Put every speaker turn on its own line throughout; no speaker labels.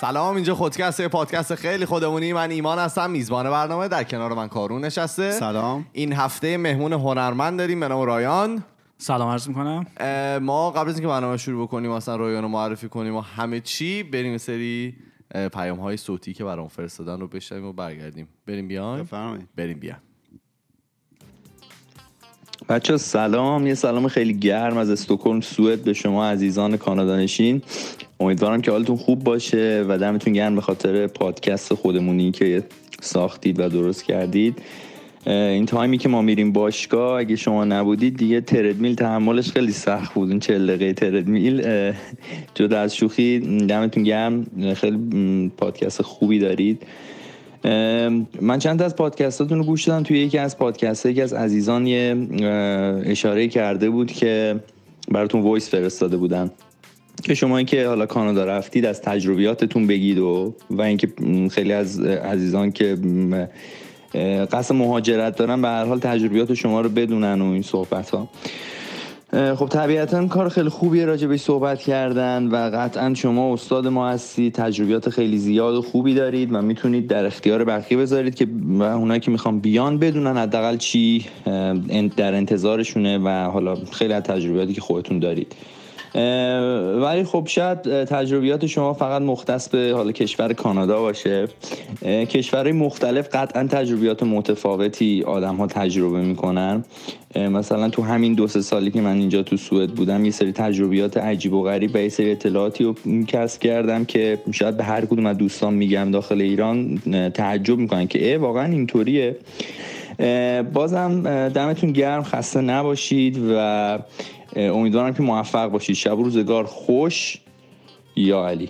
سلام اینجا خودکست پادکست خیلی خودمونی. من ایمان هستم میزبان برنامه در کنار من کارون نشسته.
سلام.
این هفته مهمون هنرمند داریم به نام رایان.
سلام عرض می‌کنم.
ما قبل از اینکه برنامه شروع بکنیم مثلا رایان رو معرفی کنیم و همه چی بریم سری پیام های صوتی که برام فرستادن رو بشنویم و برگردیم. بریم
بفرمایید.
بریم بیایم
بچه سلام. یه سلام خیلی گرم از استکهلم سوئد به شما عزیزان کانادا نشین امیدوارم که حالتون خوب باشه و دمتون گرم به خاطر پادکست خودمونی که ساختید و درست کردید. این تایمی که ما میریم باشگاه اگه شما نبودید دیگه تردمیل تحملش خیلی سخت بود. اون 40 دقیقه تردمیل جدا از شوخی دمتون گرم. خیلی پادکست خوبی دارید. من چند تا از پادکستاتون رو گوش دادم. توی یکی از پادکست یکی از عزیزان یه اشاره کرده بود که براتون وایس فرستاده بودن. که شما که حالا کانادا رفتید از تجربیاتتون بگید و و اینکه خیلی از عزیزان که قصد مهاجرت دارن به هر حال تجربیات شما رو بدونن و این صحبت ها خب طبیعتا کار خیلی خوبیه راجع بهش صحبت کردن و قطعا شما استاد ما هستی تجربیات خیلی زیاد و خوبی دارید و می‌تونید در اختیار بقیه بذارید که و اونایی که می‌خوان بیان بدونن حداقل چی در انتظارشونه و حالا خیلی از تجربیاتی که خودتون دارید. ولی خب شاید تجربیات شما فقط مختص به حالا کشور کانادا باشه. کشورهای مختلف قطعا تجربیات متفاوتی آدم ها تجربه می‌کنن. مثلا تو همین دو سه سالی که من اینجا تو سوئد بودم یه سری تجربیات عجیب و غریب و یه سری اطلاعاتی رو کسب کردم که شاید به هر کدوم از دوستان میگم داخل ایران تعجب می‌کنن که اه واقعا اینطوریه. بازم دمتون گرم خسته نباشید و امیدوارم که موفق باشید. شب روزگار خوش. یا علی.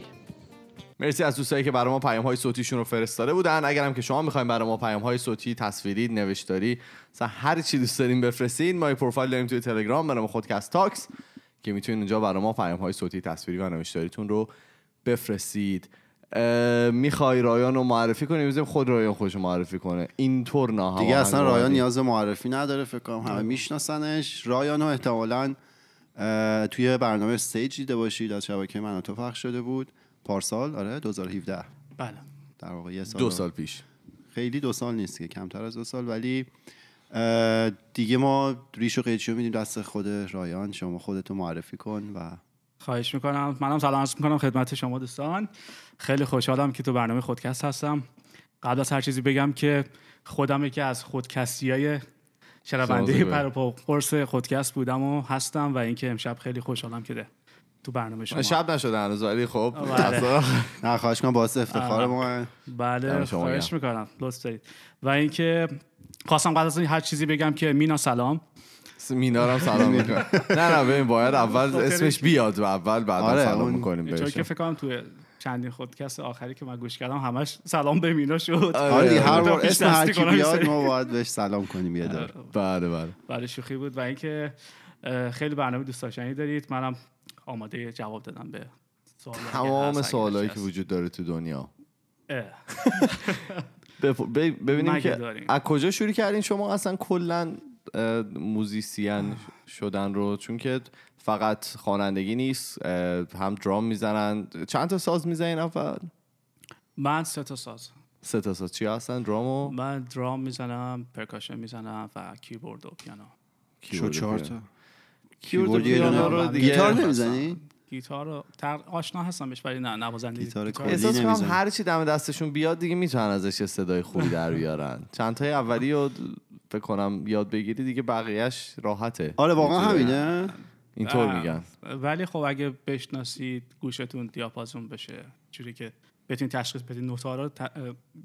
مرسی از دوستایی که برای ما پیام های صوتیشون رو فرستاده بودن. اگرم که شما می‌خواین برای ما پیام های صوتی تصویری نوشتاری مثلا هر چی دوست دارین بفرستین ما یه پروفایل داریم توی تلگرام به نام خودکست تاکس که می‌تونید اونجا برای ما پیام های صوتی تصویری و نوشتاریتون رو بفرستید. می‌خوای رایان رو معرفی کنیم بزنیم خود رایان خودش رو معرفی کنه. اینطور نه
دیگه اصلا رایان نیاز معرفی نداره فکر کنم همه میشناسنش. رایان احتمالاً اه، توی برنامه استیج دیده باشید. از شبکه من و تو پخش شده بود. پارسال؟ آره 2017
بله.
در واقع یه سال
دو
رو-
سال پیش.
خیلی دو سال نیست که کمتر از دو سال ولی دیگه ما ریش و قیچی رو میدیم دست خود رایان. شما خودتو معرفی کن و
خواهش می‌کنم. منم سلام عرض می‌کنم خدمت شما دوستان. خیلی خوشحالم که تو برنامه خودکست هستم. قبل از هر چیزی بگم که خودم یکی از خودکستی های شنونده. پر و قرص خودکست بودم و هستم و اینکه امشب خیلی خوشحالم که ده. تو برنامه شما.
شب نشده هنوز ولی خب. اصلا-
نه خواهش کنم باعث افتخار
آه.
ما.
بله خواهش. می‌کنم. لطف دارید. و اینکه خواستم قبل از این هر چیزی بگم که مینا سلام.
مینارم سلام می‌کنم. نه نه ببین باید اول اسمش بیاد و اول بعد
آره،
سلام می‌کنیم
چون
بهش
که فکر کنم توی چندین خودکست آخری که من گوش کردم همش سلام به مینا شد.
آره هر بار اسم هر کی بیاد. ما باید بهش سلام کنیم یه دور
بله بله.
بله شوخی بود و اینکه خیلی برنامه دوست داشتنی دارید. منم آماده جواب دادم به سوال
تمام سوالایی که وجود داره تو دنیا. ببینیم که. از کجا شروع کردین؟ شما اصلا کلا musician شدن رو چون که فقط خوانندگی نیست هم درام می‌زنن. چند تا ساز می‌زنین اول؟
من سه تا ساز.
سه تا ساز. چی هستن؟ درامو؟
من درام می‌زنم percussion می‌زنم و کیبورد و پیانو.
چهار تا.
کیبورد پیانو
دونه.
رو دیگه؟
گیتار نمی‌زنی؟
گیتار رو تر آشنا هستم بهش ولی نه نوازنده
گیتار کلی
احساس کنم. هر چی دم دستشون بیاد دیگه می‌تونن ازش یه صدای خوبی در بیارن. چند تای اولی رو فکر کنم یاد بگیری دیگه بقیهش راحته.
آره واقعا. همینه.
اینطور میگن.
ولی خب اگه بشناسید گوشتون دیاپازون بشه جوری که بتونید تشخیص بدید. نوتا رو ت...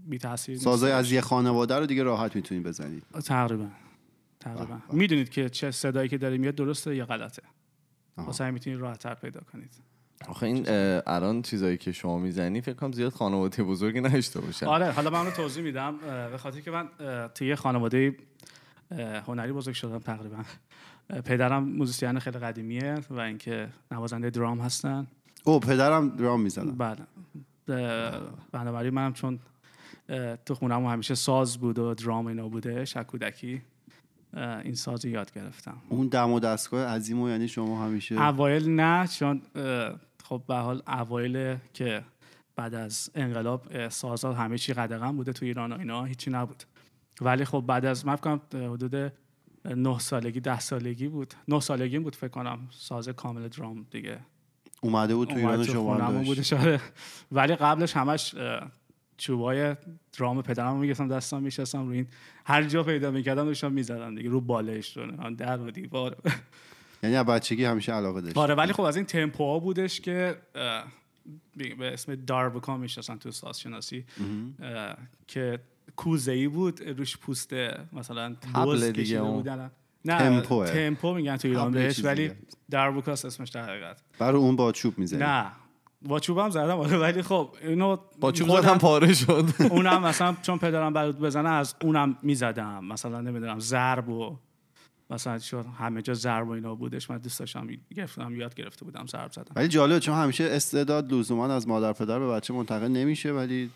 بی تاثیر
سازای از یه خانواده رو دیگه راحت می‌تونید بزنید
تقریبا. تقریبا. می‌دونید که چه صدایی که داره میاد درسته یا غلطه. واسه همین می‌تونید راحت‌تر پیدا کنید.
آخه این الان چیزایی که شما می‌زنی فکر کنم زیاد خانواده بزرگی نداشته باشن.
آره حالا من رو توضیح میدم. به خاطر که من توی یه خانواده هنری بزرگ شدم تقریبا. پدرم موزیسین خیلی قدیمیه و اینکه نوازنده درام هستن.
او پدرم درام می‌زنم
بله. بنابراین منم چون تو خونم همیشه ساز بود و درام اینا بوده از کودکی اه، این ساز رو یاد گرفتم.
اون دم و دستگاه عظیم و یعنی شما همیشه؟
اوایل نه چون خب به حال اوایل که بعد از انقلاب اه، سازها همه چی قدغن بوده تو ایران و اینا هیچی نبود. ولی خب بعد از من فکر کنم حدود نه سالگی ده سالگی بود. نه سالگی بود فکر کنم ساز کامل درام دیگه.
اومده بود تو ایران شما
بودش آره. ولی قبلش همش چوبای درام پدرم رو می‌گفتم دستم میشستم رو این هر جا پیدا می‌کردم داشتم می‌زدم دیگه رو بالش رو در و دیوار
یعنی بچگی همیشه علاقه داشت
آره ولی خب از این تمپوها بودش که به اسم داربکا می‌شناسن تو سازشناسی اه، که کوزه ای بود روش پوست مثلا
تبل دیگه.
بودن نه. تمپو میگن تو ایران بهش ولی
دیگه.
داربکاست اسمش در حقیقت
برای اون با چوب می‌زنی
نه با چوبم زدم آره ولی خب اینو
با چوب
خودم-
زدم پاره شد.
اونم مثلا چون پدرم برات بزنه از اونم می‌زدم. مثلا نمی‌دونم ضرب و مثلا چون همه جا ضرب و اینا بودش. من دوست داشتم گرفتم یاد گرفته بودم ضرب زدم.
ولی جالبه چون همیشه استعداد لزوما از مادر پدر به بچه منتقل نمیشه ولی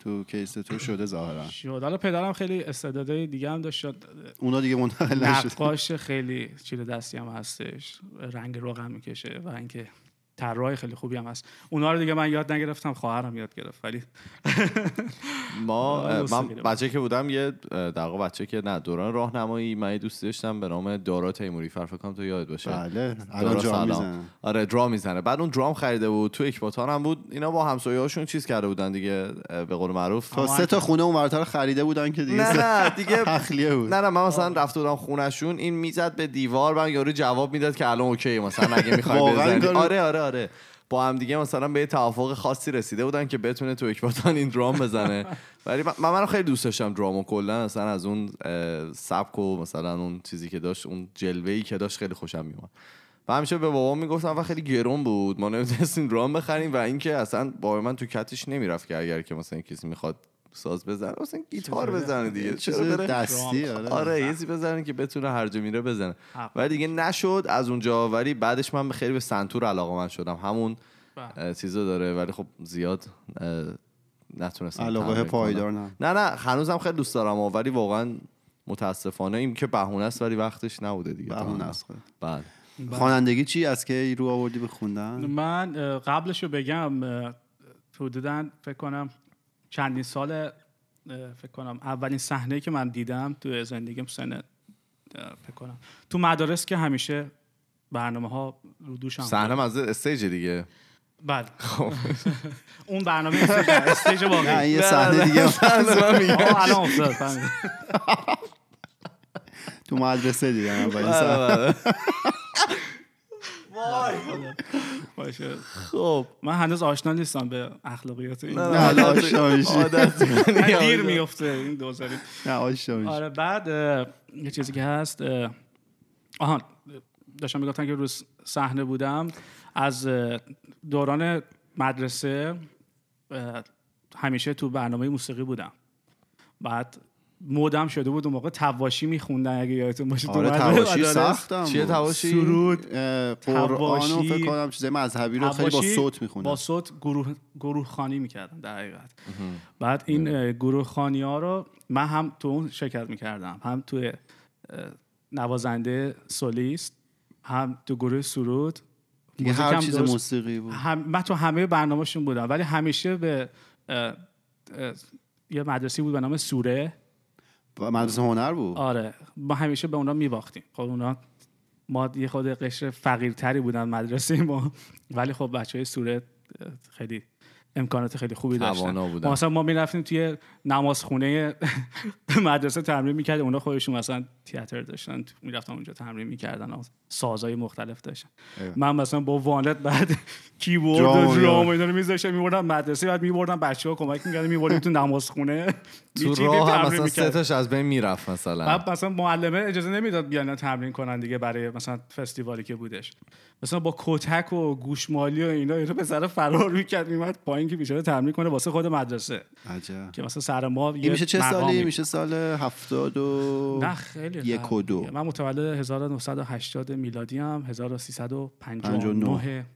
تو کیس تو شده ظاهرا.
شد. حالا پدرم خیلی استعدادهای دیگه هم داشت. شد.
اونا دیگه منتقل نشد
نقاش خیلی چیره دستی هم هستش. رنگ روغن می‌کشه و اینکه طراح خیلی خوبی هم هست. اونا رو دیگه من یاد نگرفتم خواهرم یاد گرفت ولی
ما من. بچه که بودم یه در واقع بچه که نه دوران راهنمایی من یه دوستی داشتم به نام دارا تیموری. فر فکر کنم تو یاد باشه.
بله الان. می‌زنن
آره درام می‌زنه. بعد اون درام خریده بود تو اکباتان هم بود. اینا با همسایه هاشون چیز کرده بودن دیگه به قول معروف.
تا سه تا خونه اون ورتر خریده بودن که دیگه.
نه نه دیگه
تخلیه بود.
نه نه من مثلا رفته بودم خونشون این می‌زد به دیوار من یارو جواب می‌داد که الان اوکی مثلا اگه می‌خوای بزنی. آره آره آره. با هم دیگه مثلا به یه توافق خاصی رسیده بودن که بتونه تو اکباتان این درام بزنه. ولی من من خیلی دوست داشتم درامو. کلا مثلا از اون سبک و مثلا اون چیزی که داشت اون جلوه‌ای که داشت خیلی خوشم میومد و همیشه به بابام می‌گفتم و خیلی گرون بود. ما نمی‌تونستیم درام بخریم. و اینکه اصلا بابا من تو کتش نمی‌رفت که اگر که مثلا کسی می‌خواد ساز بزنه. مثلا گیتار بزنه دیگه. چرا بره؟
دستی آره.
آره یه چیزی بزنه که بتونه هر جا میره بزنه. ولی دیگه نشد از اونجا ولی بعدش من خیلی به سنتور علاقه من شدم. همون
بله.
چیزو داره. ولی خب زیاد نتونستم
علاقه پایدار. نه.
نه نه هنوزم خیلی دوست دارم ولی واقعا متاسفانه این که بهونه است ولی وقتش نبوده دیگه.
بهونه
تا-
است خب.
بله.
خوانندگی چی؟ از که رو آوردی به خوندن؟
من قبلش رو بگم حدودا فکر کنم چندین سال فکر کنم اولین صحنه که من دیدم تو زندگیم سن فکر کنم تو مدارس که همیشه برنامه ها رو دوشم
صحنه از stage دیگه.
بله. اون برنامه stage
نه
واقعی.
یه صحنه دیگه.
الان افتاد.
تو مدرسه دیدم اولین
بله،
صحنه.
باشه.
خب.
من هنوز آشنا نیستم به اخلاقیات این.
نه حالا آشنا میشی.
دیر میفته این دوزاری.
نه آشنا میشی.
آره بعد یه چیزی که هست آها داشتم می‌گفتن که روز صحنه بودم. از دوران مدرسه همیشه تو برنامه موسیقی بودم. بعد مودم شده بود اون موقع تواشی میخوندن اگه یادتون باشه تو
آره
مدرسه.
تواشی. سختم
چیه. تواشی
سرود
قرآن و
تواشی.
فکر کنم چیزای مذهبی رو خیلی با صوت میخوندن
با صوت گروه گروه خانی می‌کردن در حقیقت بعد این گروه خانی ها رو من هم تو اون شرکت می‌کردم هم تو نوازنده سولیست هم تو گروه سرود
دیگه هر چیز موسیقی بود
هم من تو همه برنامهشون بودم ولی همیشه به اه، اه، یه مدرسی بود به نام سوره
مدرسه هنر بود؟
آره. ما همیشه به اونا میباختیم. خب اونا ما یه خود قشر فقیرتری بودن مدرسه ما. ولی خب بچه های سوره خیلی امکانات خیلی خوبی داشتن
بودن.
ما مثلا ما می‌رفتیم توی نمازخونه مدرسه تمرین می‌کردیم اونا خودشون مثلا تئاتر داشتن می‌رفتن اونجا تمرین می‌کردن سازهای مختلف داشتن
ایوه.
من مثلا با وانت بعد کیبورد و درام
اینا.
اینا رو میذاشتم میبردم مدرسه بعد میبردم بچه ها کمک می‌کردیم میبردیم تو نمازخونه
تو راه هم مثلا سه. تاش از بین می‌رفت مثلا
بعد مثلا معلمه اجازه نمی‌داد بیان تمرین کنن دیگه برای مثلا فستیوالی که بودش مثلا با کتک و گوشمالی و اینا اینو پسر فرار می‌کرد میمد پایین که بیچاره تمرین کنه واسه خود مدرسه.
عجب.
که مثلا سر ما
این
یه
میشه چه سالی. میشه سال هفتاد و
نه خیلی
یک و دو.
من متولد 1980 میلادی هم 1359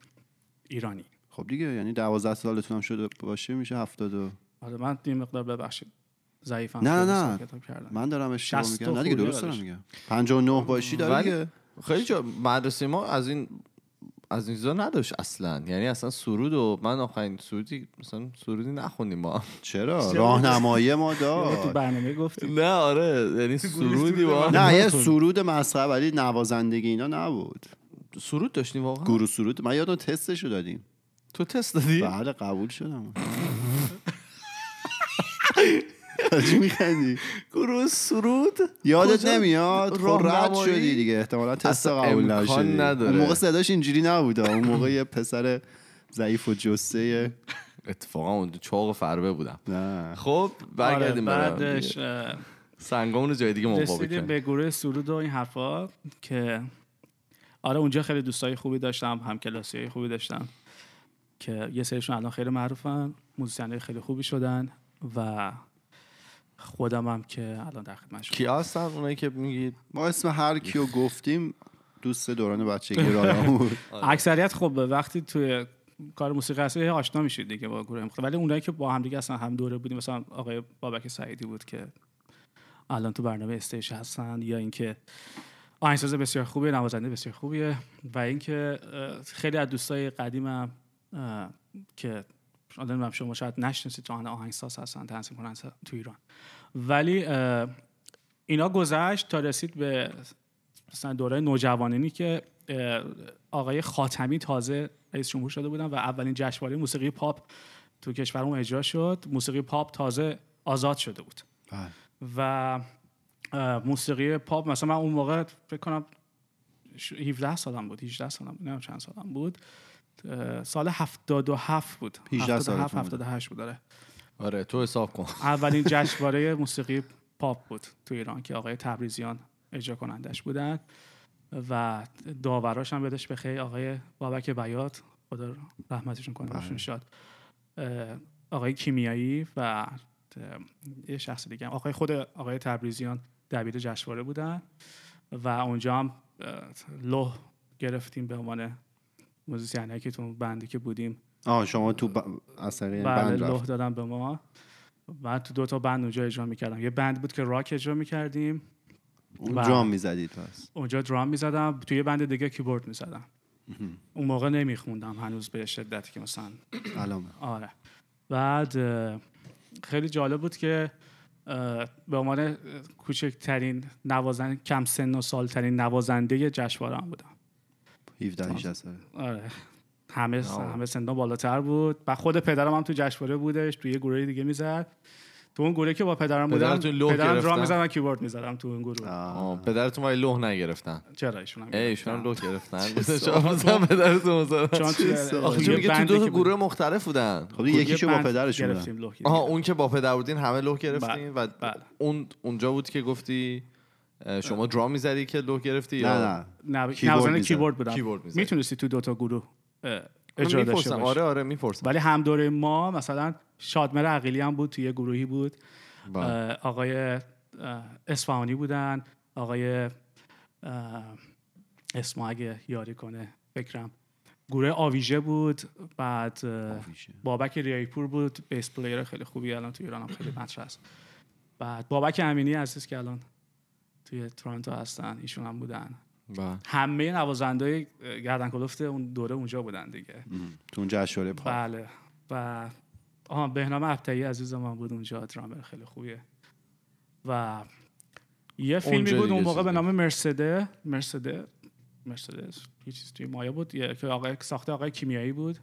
ایرانی.
خب دیگه یعنی دوازده سالتون هم شده باشه میشه هفتاد و
آره من یه مقدار ببخشید. ضعیفم.
نه، نه. من دارم اشتباه میگم
و
نه دیگه درست دارم. میگم. 59 باشی داره
ولی-
دیگه.
خیلی جا مدرسه ما از این از این چیزا نداشت اصلا. یعنی اصلا سرود و من آخرین سرودی مثلا سرودی نخوندیم ما
چرا؟ راهنمایی ما
تو
داد
برنامه گفتیم
نه آره. یعنی سرودی با
نه یه سرود مسخره ولی نوازندگی اینا نبود.
سرود داشتیم واقعا؟
گروه سرود؟ من یادم تستشو دادیم.
تو تست دادی؟
بله قبول شدم. چی میخندی؟
گروه سرود؟
یادت؟ نمیاد؟ خب رد؟ شدی دیگه. احتمالا تست قبول نشدی
نداره.
اون موقع صداش اینجوری نبود اون موقع یه پسر ضعیف و جسه
اتفاقا اون چاق فربه بودم. خب برگردیم
آره،
به
بعدش
سنگامون رو جای دیگه
رسیدیم
کنیم.
به گروه سرود و این حرفا که آره اونجا خیلی دوستای خوبی داشتم هم کلاسی خوبی داشتم که یه سریشون الان خیلی معروفن موزیسین خیلی خوبی شدن و خودم هم که الان در خدمت
کی هستن؟ اونایی که میگید؟
ما اسم هر کیو گفتیم دوست دوران بچگی رایان بود.
اکثریت خب وقتی توی کار موسیقی هستی آشنا میشید دیگه با گروه مختلف. ولی اونایی که با هم دیگه اصلا هم دوره بودیم مثلا آقای بابک سعیدی بود که الان تو برنامه استیج هستن یا اینکه آهنگساز بسیار خوبیه نوازنده بسیار خوبیه. و اینکه خیلی از دوستای قدیمم که نمی‌دونم. شما شاید نشناسید تو آهنگساز هستن تنظیم کننده تو ایران. ولی اینا گذشت تا رسید به مثلا دوره نوجوانینی که آقای خاتمی تازه رئیس جمهور شده بودن و اولین جشنواره موسیقی پاپ تو کشورمون اجرا شد. موسیقی پاپ تازه آزاد شده بود.
بله.
و موسیقی پاپ مثلا من اون موقع فکر کنم ش- 17 سالم بود 18 سالم بود نمی‌دونم چند سالم بود. سال 77 بود.
18
77
سالتون بود.
78 بود. داره
آره تو حساب کن.
اولین جشنواره موسیقی پاپ بود تو ایران که آقای تبریزیان اجرا کنندش بودن و داوراش هم بدش بخیر آقای بابک بیات خدا رحمتشون کنه روشون شاد. آقای کیمیایی و یه شخص دیگه هم. آقای خود آقای تبریزیان دبیر جشنواره بودن و اونجا هم لوح گرفتیم به عنوان موزیسین که تو بندی که بودیم.
آه شما تو ب... از طریق
بله
بند رفت.
دادن به ما. من تو دو تا بند اونجا اجرا می‌کردم. یه بند بود که راک اجرا می‌کردیم.
اون. جام می‌زدید پس
اونجا درام می‌زدم. توی یه بند دیگه کیبورد می‌زدم. اون موقع نمیخوندم هنوز به شدتی که مثلا.
علامه
آره. بعد خیلی جالب بود که به عنوان کوچکترین نوازنده کم سن و سالترین نوازنده جشنواره بودم.
17 18 ساله.
آره. همه همه سندا بالاتر بود. و خود پدرم هم تو جشنواره بودش توی یه گروه دیگه می‌زد. تو اون گروه که با پدرم بودم
پدرتون
پدرم؟ درام می‌زد من کیبورد می‌زدم تو اون گروه.
آه، پدرتون ولی لوح نگرفتن.
چرا ایشون هم
ای ایشون هم
گرفتن.
لوح گرفتن. پدرتون
چون توی-
آخه چون میگه تو دو
که
گروه مختلف بودن.
خب یکیشو
یه
با پدرشون بودن.
آها اون که با پدر بودین همه لوح گرفتین و
بله.
اون اونجا بود که گفتی شما درام می‌زدی که لوح گرفتی
نه
یا
نه
نه
کیبورد
نوازنده
می‌زد.
کیبورد بودم
کیبورد.
می‌تونستی تو دوتا گروه
من
اجرا داشته
می‌پرسم
باشی
آره آره می‌پرسم
ولی هم دوره ما مثلا شادمهر عقیلی هم بود توی یه گروهی بود
بله.
آقای اصفهانی بودن آقای اسم اگه یاری کنه فکرم گروه آویژه بود بعد. بابک ریایی بود bass player خیلی خوبی الان تو ایران هم خیلی مطرح است بعد بابک امینی عزیز که الان توی تورنتو هستن ایشون هم بودن
بله.
همه نوازنده گردن کلفت اون دوره اونجا بودن دیگه
تو اون جشنواره پاپ
بله و آها بهنام ابتایی عزیز من بود اونجا درامر خیلی خوبیه و یه فیلمی
اونجا
بود اون موقع به. نام مرسده مرسده مرسدس یه چیز توی مایه بود یه- که آقای ساخته آقای کیمیایی بود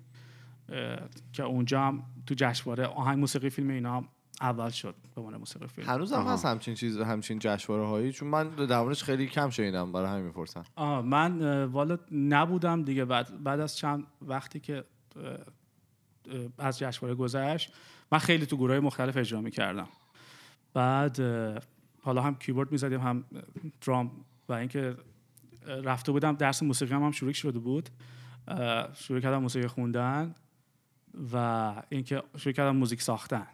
که اونجا هم تو جشنواره آهنگ موسیقی فیلم اینا اول شد به عنوان موسیقی فیلم.
هنوز هم هست همچین چیز همچین جشنواره هایی چون من دربارش خیلی کم شنیدم برای همین می‌پرسم
آه من والا نبودم دیگه. بعد بعد از چند وقتی که از جشنواره گذشت من خیلی تو گروه مختلف اجرا می‌کردم. بعد حالا هم کیبورد می‌زدیم هم درام و اینکه رفته بودم درس موسیقی هم, هم شروع شده بود. شروع کردم موسیقی خوندن. و اینکه شروع کردم موزیک ساختن.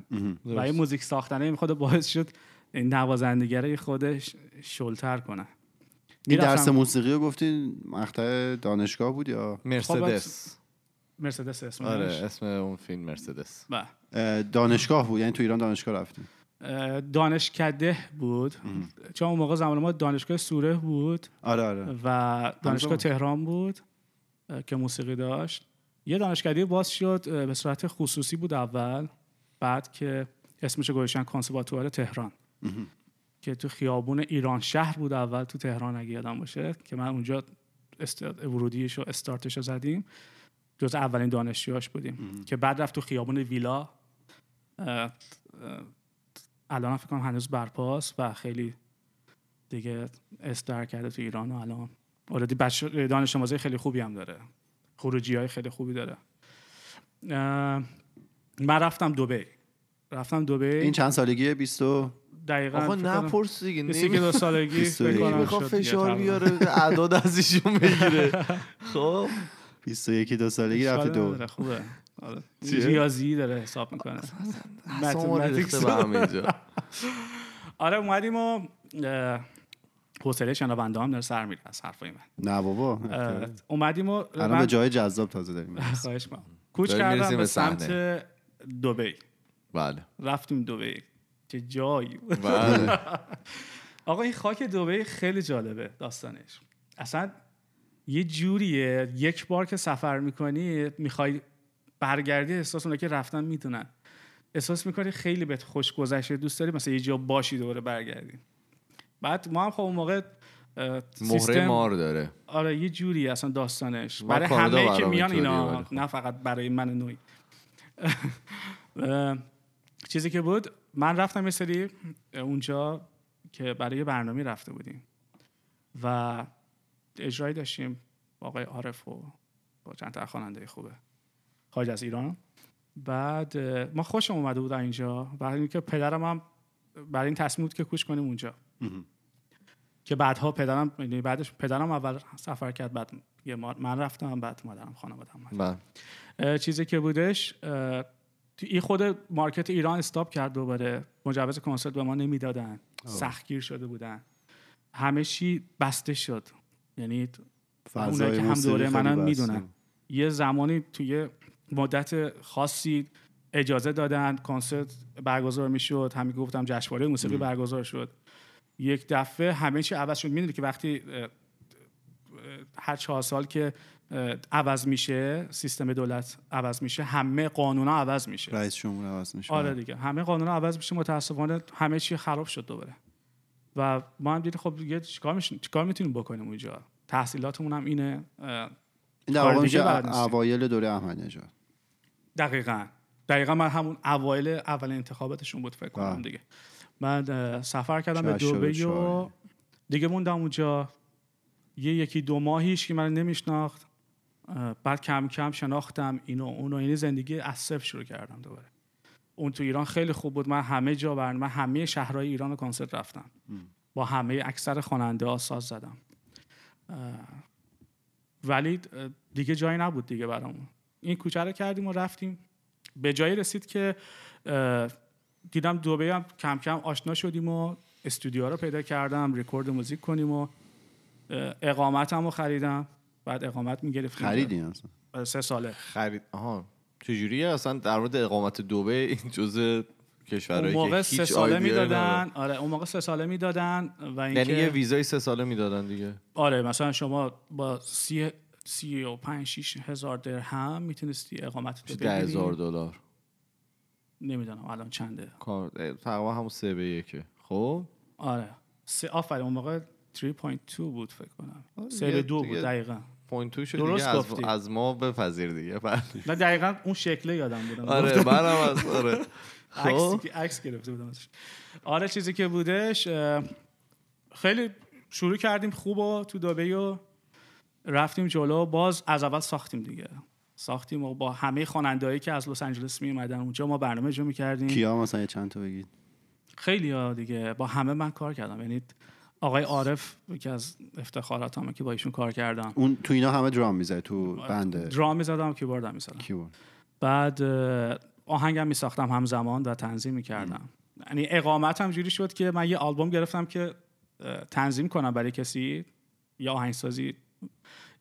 و این موزیک ساختن این خود باعث شد این نوازندگی خودش شلتر کنه.
این درس موسیقی رو گفتین مقطع دانشگاه بود یا؟
مرسدس.
مرسدس اسمش
آره اسم اون فیلم مرسدس.
بله.
اه، دانشگاه بود یعنی تو ایران دانشگاه رفتین
دانشکده بود. چون اون موقع زمان ما دانشگاه سوره بود
آره آره.
و دانشگاه. تهران بود که موسیقی داشت. یه دانشکده باز شد به صورت خصوصی بود اول بعد که اسمش گذاشتن کنسرواتوار تهران. که تو خیابون ایران شهر بود اول تو تهران اگه یادم باشه که من اونجا. ورودیش و استارتش رو زدیم. جز اولین دانشجوهاش بودیم. که بعد رفت تو خیابون ویلا. الان فکر کنم هنوز برپاست و خیلی دیگه استار کرده تو ایران و الان. اوردی بچه دانش آموزای خیلی خوبی هم داره. خروجی های خیلی خوبی داره. من رفتم دبی رفتم دبی
این چند سالگیه 20 و-
دقیقاً کنم
نپرس دیگه نمی-
دو سالگی
می‌خواد فشار. بیاره اعداد از ایشون بگیره. خب.
21 دو سالگی
اشکال
دو.
خوبه. آره. ریاضی داره حساب می‌کنه.
اینجا
آره اومدیم و حوصله شنونده هم داره سر میره از حرفای من.
نه بابا
اومدیم و
الان
من-
به جای جذاب تازه داریم
خواهش می‌کنم. کوچ کردم به سمت. دبی
بله.
رفتیم دبی چه جایی.
بله.
آقا این خاک دبی خیلی جالبه داستانش. اصلا یه جوریه. یک بار که سفر می‌کنی می‌خوای برگردی احساس اونه که رفتن می‌دونن احساس می‌کنی خیلی بهت خوش گذشته دوست داری مثلا یه جا باشی دوباره برگردی. بعد ما هم خب اون موقع
مهره
سیستم
مار داره.
آره یه جوری اصلا داستانش. برای همه که میان اینا. نه فقط برای من نوعی. چیزی که بود من رفتم یه سری اونجا که برای برنامه رفته بودیم و اجرایی داشتیم با آقای عارف و با چند تا خواننده خوبه. خارج از ایران. بعد ما خوشم اومده بود اینجا. برای اینکه پدرم هم برای این تصمیم بود که کوچ کنیم اونجا. که بعدها پدرم یعنی بعدش پدرم اول سفر کرد بعد من رفتم بعد مادرم خانوادم.
بله.
چیزی که بودش این خود مارکت ایران استاپ کرد دوباره. مجوز کنسرت به ما نمی‌دادن. سختگیر شده بودن. همه چی بسته شد. یعنی اونایی که هم دوره منم. می‌دونن. یه زمانی توی مدت خاصی اجازه دادن کنسرت برگزار می‌شد. همین گفتم جشنواره موسیقی برگزار شد. یک دفعه همه چی عوض شد. می‌دونی که وقتی هر چهار سال که عوض میشه سیستم دولت عوض میشه همه قانونا عوض میشه.
رئیس جمهور عوض میشه.
آره دیگه. همه قانونا عوض میشه. متاسفانه همه چی خراب شد دوباره. و ما هم دیدیم خب دیگه چیکار میش... چیکار می‌تونیم بکنیم اونجا؟ تحصیلاتمون هم اینه.
این در. اوایل دوره احمد نژاد.
دقیقا. دقیقا من همون اوایل اول انتخاباتشون بود فکر کنم
بله.
دیگه. من سفر کردم به
شاید.
و دیگه موندم اونجا. یه یکی دو ماهیش که من نمیشناخت. بعد کم کم شناختم اینو اونو. یعنی زندگی از صفر شروع کردم دوباره. اون تو ایران خیلی خوب بود. من همه جا برنامه همه شهرهای ایران رو کنسرت رفتم. با همه اکثر خواننده ها ساز زدم. ولی دیگه جایی نبود دیگه برامون. این کوچه رو کردیم و رفتیم. به جایی رسید که دیدم دوبه هم کم کم آشنا شدیم و استودیو رو پیدا کردم رکورد موزیک کنیم و اقامتم رو خریدم. بعد اقامت می‌گرفتیم.
خریدین اصلا؟
سه ساله.
خرید آها چجوریه؟ اصلا در مورد اقامت دبی این جزء کشورهایی
اون موقع
که
سه
هیچ
ساله. می‌دادن. آره اون موقع سه ساله می‌دادن و
یعنی یه
اینکه
ویزای سه ساله می‌دادن دیگه.
آره مثلا شما با سی سی و پنج شیش هزار درهم می‌تونستی اقامت تو
ده
بگیری.
هزار دلار.
نمی‌دونم الان چنده.
کار تقریبا همون سه به یکه. خب؟
آره. سه آفرین اون موقع 3.2 بود فکر کنم.
آره
سه به دو بود دقیقا.
point two شد
درست
دیگه از. از ما بپذیر دیگه بله.
نه دقیقا اون شکله یادم بود
آره منم از آره. خب؟
عکس گرفته بودم آره چیزی که بودش خیلی شروع کردیم خوب و تو دبی و رفتیم جلو. باز از اول ساختیم دیگه. ساختیم و با همه خواننده‌ای که از لس آنجلس می اومدن اونجا ما برنامه اجرا می‌کردیم.
کیا مثلا چند تا بگید؟
خیلی ها دیگه. با همه من کار کردم. یعنی آقای عارف یکی از افتخاراتمه که با ایشون کار کردم.
اون تو اینا همه درام می‌زنه تو بند
درام می‌زدم کیبورد هم می‌زدم.
کیبورد.
بعد آهنگم میساختم همزمان و تنظیم می‌کردم. یعنی اقامت هم جوری شد که من یه آلبوم گرفتم که تنظیم کنم برای کسی. یا آهنگسازی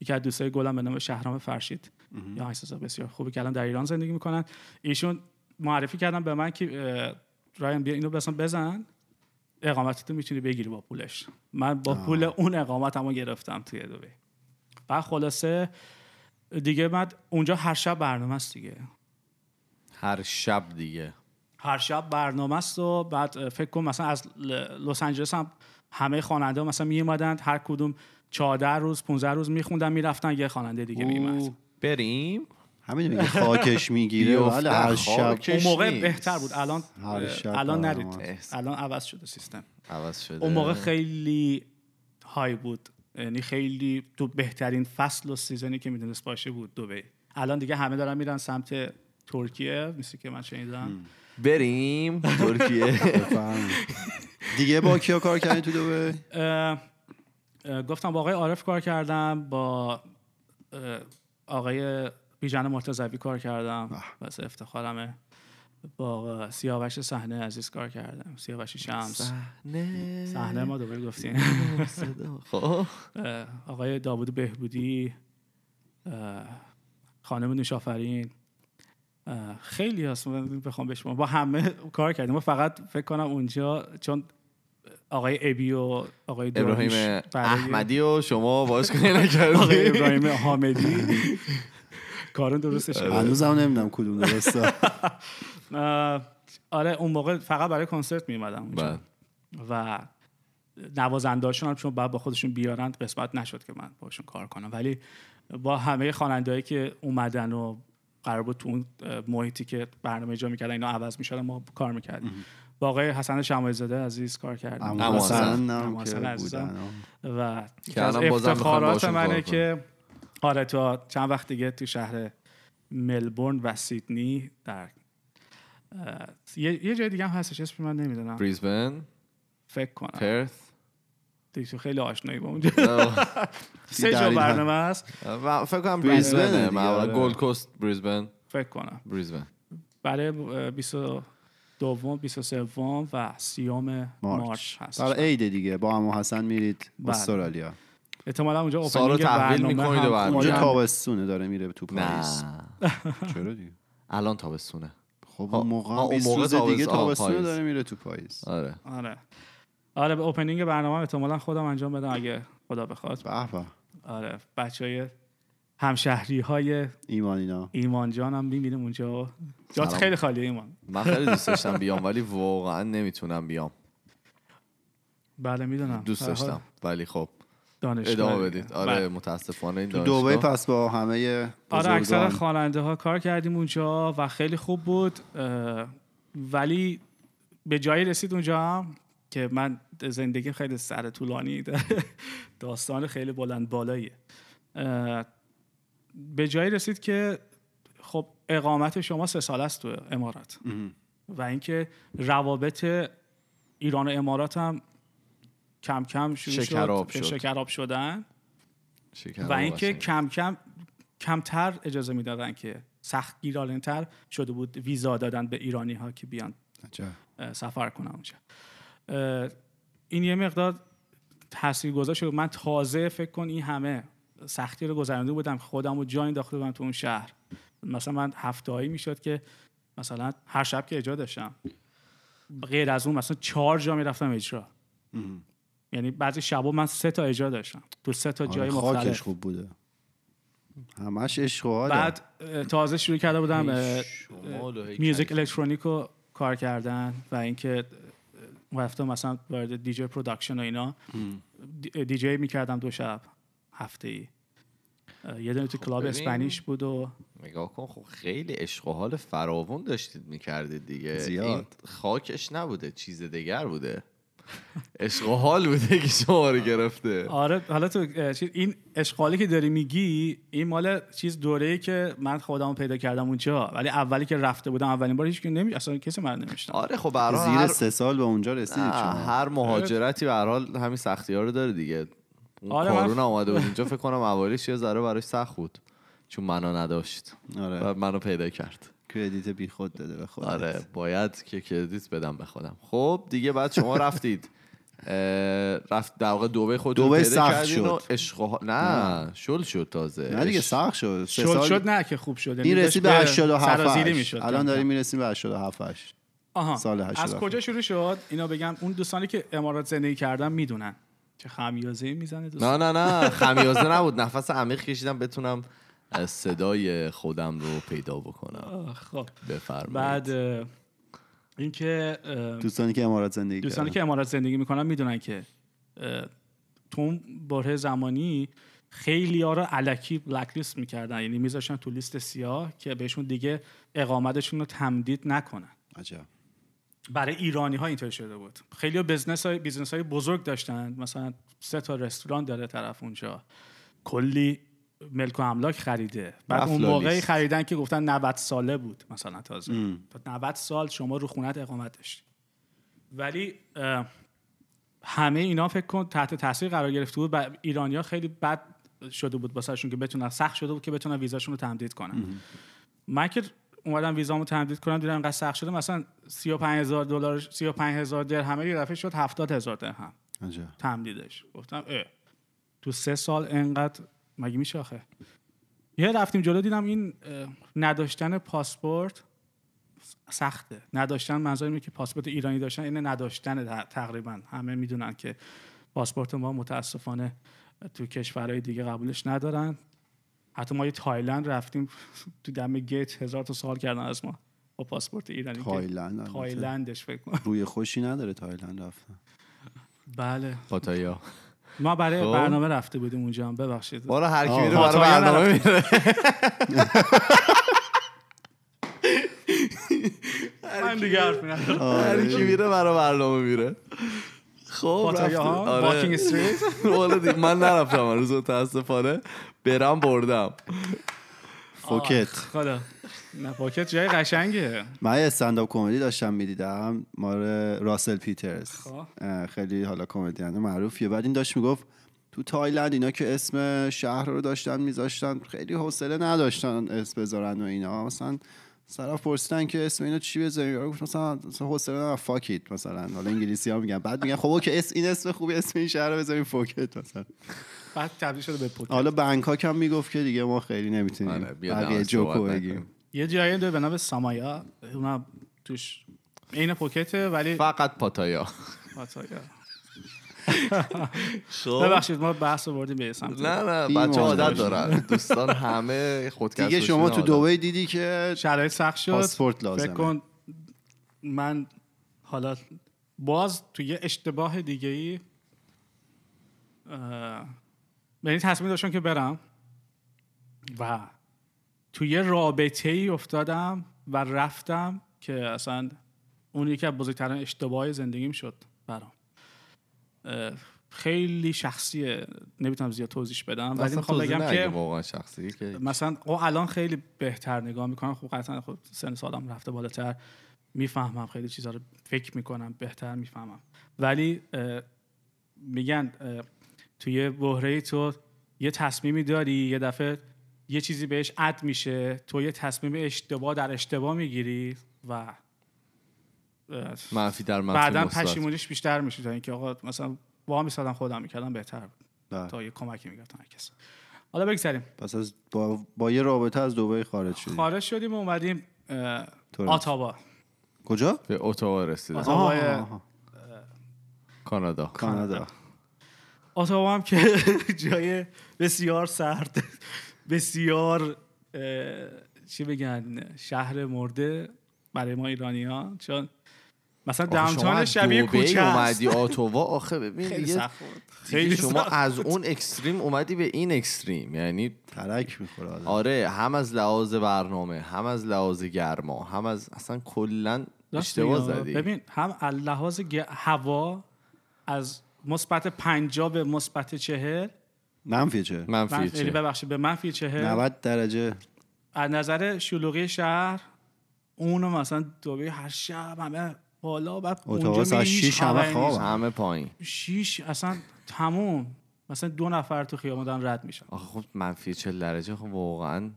یکی از دوستای گلم به نام شهرام فرشید. یا آهنگساز بسیار خوبی که الان در ایران زندگی می‌کنن. ایشون معرفی کردم به من که رایان بیا اینو بزن. بزن اقامتتو می‌تونی بگیری با پولش. من با پول اون اقامتمو گرفتم توی دبی. بعد خلاصه دیگه بعد اونجا هر شب برنامه است دیگه.
هر شب دیگه.
هر شب برنامه است و بعد فکر کن مثلا از لس آنجلس هم همه خواننده مثلا می هر کدوم 14 روز 15 روز میخوندن می‌رفتن یه خواننده دیگه میومد
بریم.
همین میگه خاکش می‌گیره بله هر شب.
اون موقع
نیست.
بهتر بود. الان الان نرید.
است.
الان عوض شده سیستم.
عوض شده.
اون موقع خیلی های بود. یعنی خیلی تو بهترین فصل و سیزنی که می‌دونست باشه بود دبی الان دیگه همه دارن میرن سمت ترکیه. مثل که من شنیدم.
بریم. ترکیه.
دیگه با کیا کار کردی تو دبی
گفتم با آقای عارف کار کردم با آقای بیژن مرتضوی کار کردم واسه افتخارمه با سیاوش صحنه عزیز کار کردم. سیاوش شمس.
نه
صحنه ما دوباره گفتیم
خب.
آقای داوود بهبودی خانم نوشافرین. خیلی هست بخوام بشم با همه کار کردیم. ما فقط فکر کنم اونجا چون آقای ابی و آقای
ابراهیم احمدی و شما باز کنی
آقای
نکردی
ابراهیم حامدی کارون درستش
آره.
کرد.
هنوزم نمی‌دونم کدوم درسته
اه، آره اون موقع فقط برای کنسرت میومدم اونجا
بله.
و نوازندهاشون هم چون بعد با خودشون بیارن قسمت نشد که من باشون کار کنم ولی با همه خوانندهایی که اومدن و قرار بود تو اون محیطی که برنامه اجرا می‌کردن اینا عوض می‌شدن ما کار می‌کردیم با آقای حسن شمایی زاده عزیز کار کرد
اما حسن. بودن.
و
که
از افتخارات منه که آره تو چند وقت دیگه تو شهر ملبورن و سیدنی در یه, جای دیگه هم هستش اسم من نمی‌دونم.
بریزبن.
فکر کنم.
پرث.
تو خیلی آشنایی با اونجا سه جا برنامه
هست فکر کنم
بریزبن آره.
گولد کوست بریزبن.
فکر کنم.
بریزبن.
برای 20 دوم 23 و سی‌ام
March.
هست
در عید دیگه. با عمو حسن میرید
با
استرالیا.
احتمالا اونجا opening
تحویل می‌کنید و
اونجا تابستونه داره میره تو پاییز. چرا دیگه؟
الان تابستونه.
خب اون موقع
موقع
دیگه تابستونه داره میره تو پاییز.
آره.
آره. آره به opening برنامه احتمالا خودم انجام بدم اگه خدا بخواد.
به
آره بچه های همشهری های
ایمان اینا.
ایمان جان هم می‌بینیم اونجا. جات. خیلی خالیه ایمان.
من خیلی دوست داشتم بیام ولی واقعا نمی‌تونم بیام.
بله می‌دونم.
دوست داشتم ولی خب
دانشگاه
ادامه بدید. آره
بله.
متاسفانه این
تو دبی پس با همه
آره اکثر خواننده ها کار کردیم اونجا و خیلی خوب بود. ولی به جایی رسید اونجا هم که من زندگی خیلی سر طولانی داره. داستان خیلی بلند بالاییه. به جایی رسید که خب اقامت شما سه سال است تو امارات و اینکه روابط ایران و امارات هم کم کم شروع
شکراب
شد,
شد.
شکراب شدن
شکر
و اینکه. کم کم کمتر اجازه می‌دادن که سخت گیرانه‌تر شده بود ویزا دادن به ایرانی ها که بیان
عجب.
سفر کنن اونجا این یه مقدار تاثیر گذاشت من تازه فکر کن این همه سختی رو گذرانده بودم خودم رو جا انداخته بودم تو اون شهر. مثلا من هفتهایی می‌شد که مثلا هر شب که اجرا داشتم. غیر از اون مثلا چهار جا می‌رفتم اجرا. یعنی بعضی شبا من سه تا اجرا داشتم. تو سه تا جای
آره، خاکش
مختلف.
خوب بوده. همش عشق.
بعد تازه شروع کرده بودم میوزیک. الکترونیک رو کار کردن و اینکه رفتم مثلا وارد DJ production و اینا. دی- دیجی می‌کردم دو شب. هفته ای یه دونه تو club
ببین.
Spanish بود و
نگاه کن خب خیلی عشق و حال فراوون داشتید می‌کردید دیگه.
زیاد.
این خاکش نبوده چیز دیگر بوده. عشق و حال بوده که شما رو گرفته.
آره حالا تو این عشق و حالی که داری میگی این مال چیز دوره‌ای که من خودم پیدا کردم اونجا ولی اولی که رفته بودم اولین بار هیچ کی نمی اصلا کسی من نمیشنم
آره خب به هر حال
زیر
هر,
سه سال به اونجا رسیدید شما.
هر مهاجرتی به هر حال همین سختی ها رو داره دیگه. اون
آره،
کارون هم اومده بود. اینجا فکر کنم اولیش یه ذره براش سخت بود. چون منو نداشت.
آره.
و منو پیدا کرد.
کردیت بی خود داده به خودت.
آره باید که کردیت بدم به خودم. خب دیگه بعد شما رفتید. رفت در واقع دوبه
دبی
پیدا
سخت شد.
عشق و ها- نه شل شد تازه.
نه دیگه سخت شد. سه
شد
سال
شد نه که خوب شد.
این رسید به 87
سرازیری
هشت.
می‌شد.
الان داریم می‌رسیم به 87 هشت.
آها.
سال
از
87.
کجا شروع شد؟ اینا بگم اون دوستانی که امارات زندگی کردن می‌دونن. چه خمیازه می‌زنه دوست؟
نه نه نه خمیازه نبود. نفس عمیق کشیدم بتونم از صدای خودم رو پیدا بکنم.
خب.
بفرمایید.
بعد اینکه
دوستانی که امارات زندگی
دوستانی. که امارات زندگی می‌کنن می‌دونن که تو اون بره زمانی خیلی ها رو علکی بلک لیست می‌کردن. یعنی میذاشتن تو لیست سیاه که بهشون دیگه اقامتشون رو تمدید نکنن.
عجب.
برای ایرانی ها اینطور شده بود. خیلی business های business های بزرگ داشتن. مثلا سه تا رستوران داره طرف اونجا. کلی ملک و املاک خریده. بعد اون. موقعی خریدن که گفتن 90 ساله بود مثلا تازه. تا 90 سال شما رو خونت اقامت داشتی. ولی همه اینا فکر کن تحت تاثیر قرار گرفته بود. و ایرانیا خیلی بد شده بود واسهشون که بتونن سخت شده بود که بتونن ویزاشون رو تمدید کنن. من که اومدم ویزامو تمدید کنم دیدم انقدر سخت شده. مثلا 35000 دلار 35000 درهم یه دفعه شد 70000 درهم.
عجب.
تمدیدش. گفتم اه. تو سه سال انقدر مگه میشه آخه؟ یه رفتیم جلو دیدم این نداشتن پاسپورت سخته. نداشتن منظور اینه که پاسپورت ایرانی داشتن اینه نداشتن تقریبا. همه می‌دونن که پاسپورت ما متاسفانه تو کشورهای دیگه قبولش ندارن. حتی ما یه تایلند رفتیم تو دم gate هزار تا سوال کردن از ما با پاسپورت ایرانی که-
تایلند.
تایلندش فکر کنم.
روی خوشی نداره تایلند رفتن.
بله.
پاتایا
ما برای
خب.
برنامه رفته بودیم اونجا هم. ببخشید.
بارا هر کی. میره برای برنامه میره
من دیگه حرف.
هر کی میره برای برنامه میره. خب. آره. من نرفتم هر روز متاسفانه. برم بردم.
فوکت.
خدا. نه پوکت جای قشنگه.
من یه stand-up comedy داشتم می‌دیدم. مال راسل پیترز.
خب.
خیلی حالا کمدین معروفیه. بعد این داشت می‌گفت تو تایلند اینا که اسم شهر رو داشتن میذاشتن خیلی حوصله نداشتن اسم بذارن و اینا. مثلا طرف پرسیدن که اسم اینو چی بذاریم یارو گفت مثلا مثلا حوصله ندارم. fuck it مثلا. حالا انگلیسی ها میگن. بعد میگن خب okay اسم این اسم خوبی اسم این شهر رو بذاریم فوکت مثلا.
بعد تبدیل شده به پوکت
حالا بنکاک هم می‌گفت که دیگه ما خیلی نمی‌تونیم
آره، بیا
بقیه جوکو بگیم.
یه جایی داره به نام سامایا. اونم توش عین پوکته ولی
فقط پاتایا.
پاتایا.
خب.
ببخشید ما بحث رو بردیم به سمت.
نه نه بچه عادت. دارن. دوستان همه خودکست
دیگه شما تو دبی دیدی که
شرایط سخت شد.
پاسپورت لازمه.
فکر کن من حالا باز تو یه اشتباه دیگه ای به این تصمیم داشتم که برم و تو یه رابطه ای افتادم و رفتم که اصلا اون یکی از بزرگترین اشتباه زندگیم شد برام. خیلی شخصیه نمی‌تونم زیاد توضیح بدم ولی می‌خوام بگم که
واقعا شخصی که
مثلا او الان خیلی بهتر نگاه می‌کنم. خب قطعا خب سن سالم رفته بالاتر. می‌فهمم خیلی چیزا رو فکر می‌کنم بهتر می‌فهمم. ولی اه، میگن اه، توی بحره تو یه تصمیمی داری یه دفعه یه چیزی بهش اد میشه تو یه تصمیم اشتباه در اشتباه می‌گیری و
منفی در منفی
بعدا. پشیمونیش بیشتر میشه تا اینکه آقا مثلا با میسادم خودم می‌کردم بهتر بود.
بله.
تا یه کمکی می‌گرفتم هر کس حالا بگذاریم.
پس از با, با یه رابطه از دبی خارج شدی
خارج شدیم و اومدیم. آتاوا
کجا؟
به اتاوا
آه، آه.
کانادا.
کانادا.
آتاوا هم که جای بسیار سرد بسیار چی بگن شهر مرده برای ما ایرانی ها چون مثلا داونتاون شبیه
دبی
کوچه است.
اومدی آتوا آخه ببین
خیلی سخت خیلی
شما
سخت
از. اون اکستریم اومدی به این اکستریم یعنی
ترک می‌خوره آدم.
آره هم از لحاظ برنامه هم از لحاظ گرما هم از اصلا کلا اشتباه. زدی.
ببین هم از لحاظ گ- هوا از مثبت 50 به مثبت 40
منفی چه
منفی
من
چه
ببخشید به منفی 40
90 درجه.
از نظر شلوغی شهر اونو مثلا دوبی هر شب همه بالا بعد
اتاق
اونجا
ساعت شیش همه
خبری
خوابن.
نیست.
همه پایین.
شیش اصلا تموم. مثلا دو نفر تو خیابون دارن رد میشن.
آخه خب منفی 40 درجه خب واقعا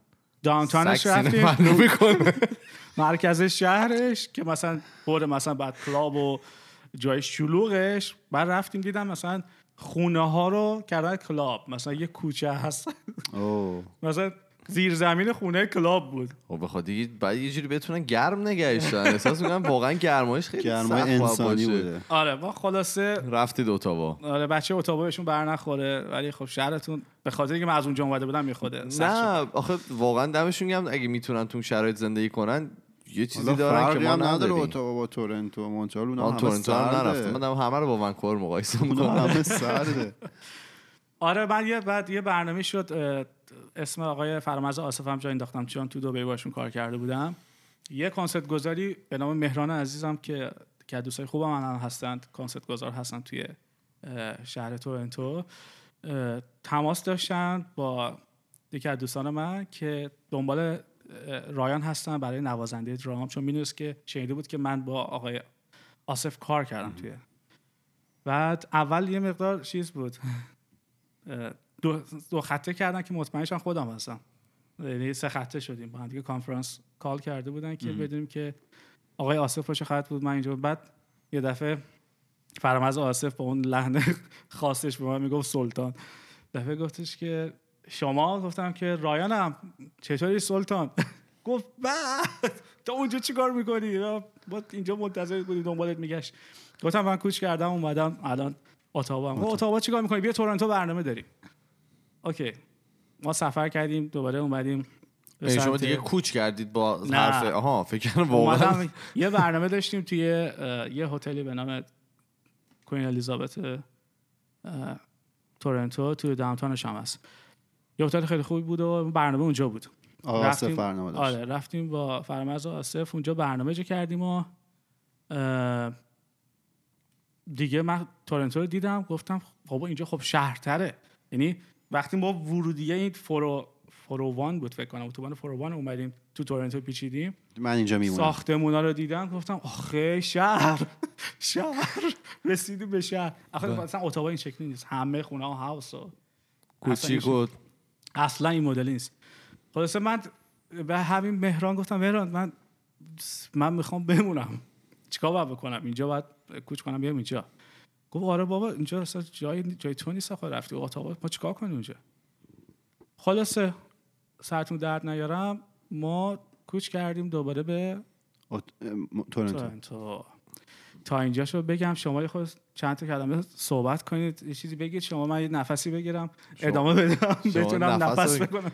سینه
رفتیم
می‌کنه.
مرکز شهرش که مثلا بوده مثلا بعد کلاب و جای شلوغش. بعد رفتیم دیدم مثلا خونه ها رو کردن کلاب. مثلا یه کوچه هست. مثلا زیر زمین خونه کلاب بود.
خب بخواد دیگه بعد یه جوری بتونن گرم نگهش دارن احساس می‌کنم واقعا گرمایش خیلی
گرمای انسانی. بوده.
آره ما خلاصه
رفتید اتاوا
آره بچه اتاقا بهشون بر نخوره ولی خب شهرتون به خاطر اینکه من از اونجا اومده بودم میخوده
نه آخه واقعا دمشون گرم. اگه می‌تونن تو شرایط زندگی کنن یه چیزی دارن که ما
نداره
نداریم.
اتاوا با تورنتو مونترال همه
تورنتو هم. نرفتم من همه رو با ونکوور مقایسه می‌کنم.
همه سرده.
آره من یه بعد یه برنامه شد اسم آقای فرامرز آصف هم جا انداختم چون تو دبی باشون کار کرده بودم. یه کنسرت گذاری به نام مهران عزیزم که که دوستای خوبم هم هستند کنسرت گذار هستن توی شهر تورنتو. تماس داشتن با یکی از دوستان من که دنبال رایان هستن برای نوازنده درام چون می‌دونست که شنیده بود که من با آقای آصف کار کردم توی. بعد اول یه مقدار چیز بود. دو, دو خطه کردن که مطمئنشان خودم هستم. یعنی سه خطه شدیم. با هم دیگه conference call کرده بودن که بدونیم که آقای آصف باشه خط بود. من اینجا بعد یه دفعه فرامرز آصف با اون لحن خاصش به من می‌گفت سلطان. دفعه گفتش که شما؟ گفتم که رایانم. چطوری سلطان؟ گفت بعد تا اونجا چیکار می‌کنی؟ با اینجا منتظر بودی دنبالت میگشت. گفتم من کوچ کردم اومدم. الان اتاوا اتاوا چیکار می‌کنی؟ بیا تورنتو برنامه داریم. اوکی. ما سفر کردیم دوباره اومدیم
یعنی شما دیگه کوچ کردید با. حرف آها فکر کردم واقعا
یه برنامه داشتیم توی یه هتلی به نام کوین الیزابت تورنتو توی داونتاونش هم هست یه هتل خیلی خوبی بود و برنامه اونجا بود. رفتیم-
برنامه داشت.
آره رفتیم با فرمز آصف اونجا برنامه جا کردیم و دیگه من تورنتو رو دیدم گفتم بابا اینجا خب شهرتره. یعنی وقتی ما ورودیه این فورو فورووان بود فکر کنم اتوبان فورووان اومدیم تو تورنتو پیچیدیم.
من اینجا میمونم.
ساختمونا رو دیدم گفتم آخه شهر شهر. رسیدیم به شهر. آخه مثلا اتاوا این شکلی نیست. همه خونه ها هاوس و
کوچیک و
اصلا این مدلی نیست. خلاصه من به همین مهران گفتم مهران من من می‌خوام بمونم. چیکار باید بکنم؟ اینجا باید کوچ کنم؟ بیام اینجا. گفت آره بابا اینجا اصلا جای جای تو نیست آخه رفتی اتاق ما چیکار کنیم اونجا خلاصه سرتون درد نیارم ما کوچ کردیم دوباره به
تورنتو.
تا اینجا شو بگم شما یه خود چند تا کلمه صحبت کنید یه چیزی بگید شما من یه نفسی بگیرم ادامه بدم بتونم
نفس
بکنم.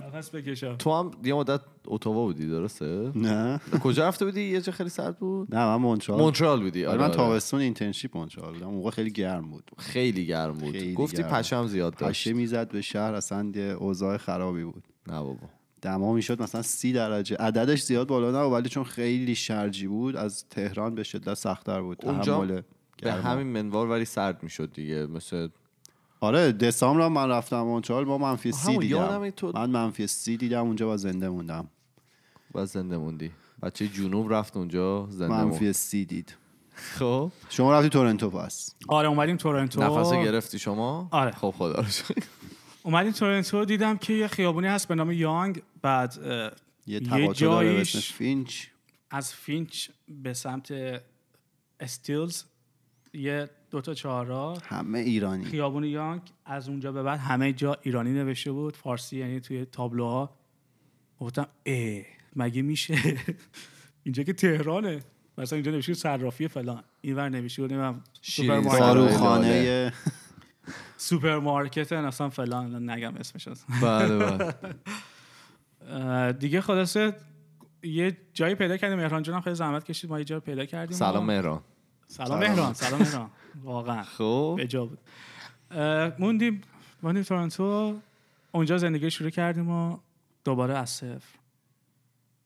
نفس بکشم.
تو هم یه مدت اتاوا بودی درسته؟
نه.
کجا رفته بودی؟ یه جا خیلی سرد بود؟
نه من مونترال.
مونترال بودی.
آره
آره,
من
آره.
تابستون اینترنشیپ مونترال بودم. اون موقع خیلی گرم بود.
خیلی گرم بود.
خیلی
گفتی
گرم.
پشم زیاد داشت.
پشه می‌زد به شهر اصلا یه اوضاع خرابی بود.
نه بابا.
دما می‌شد مثلا سی درجه. عددش زیاد بالا نه ولی چون خیلی شرجی بود از تهران به شدت سختتر بود.
اونجا
تحمل
به. همین منوال ولی سرد می‌شد دیگه. مثل
آره دسامبر من رفتم مونترال با منفی سی دیدم.
تو-
من منفی سی دیدم اونجا با زنده موندم.
و زنده موندی. بچه جنوب رفت اونجا زنده
منفی
موند
سی دید.
خب.
شما رفتی تورنتو پس؟
آره اومدیم تورنتو.
نفس گرفتی شما؟
آره.
خب خدا رو.
اومدیم تورنتو دیدم که یه خیابونی هست به نام یانگ بعد
یه
یه جاییش
فینچ.
از فینچ به سمت استیلز یه دوتا چهارراه.
همه ایرانی.
خیابون یانگ از اونجا به بعد همه جا ایرانی نوشته بود. فارسی یعنی توی تابلوها. گفتم اه مگه میشه؟ اینجا که تهرانه. مثلا اینجا نوشته صرافی فلان. اینور نوشته بود نمی‌دونم سوپرمارکت. سوپرمارکت اصلا فلان. نگم اسمش اصلا.
بله بله.
دیگه خلاصه یه جایی پیدا کردیم. مهران جانم خیلی زحمت کشید ما یه جا پیدا کردیم
سلام مهران.
سلام مهران سلام مهران. واقعا.
خب.
به جا بود. موندیم موندیم تورنتو. اونجا زندگی شروع کردیم و دوباره از صفر.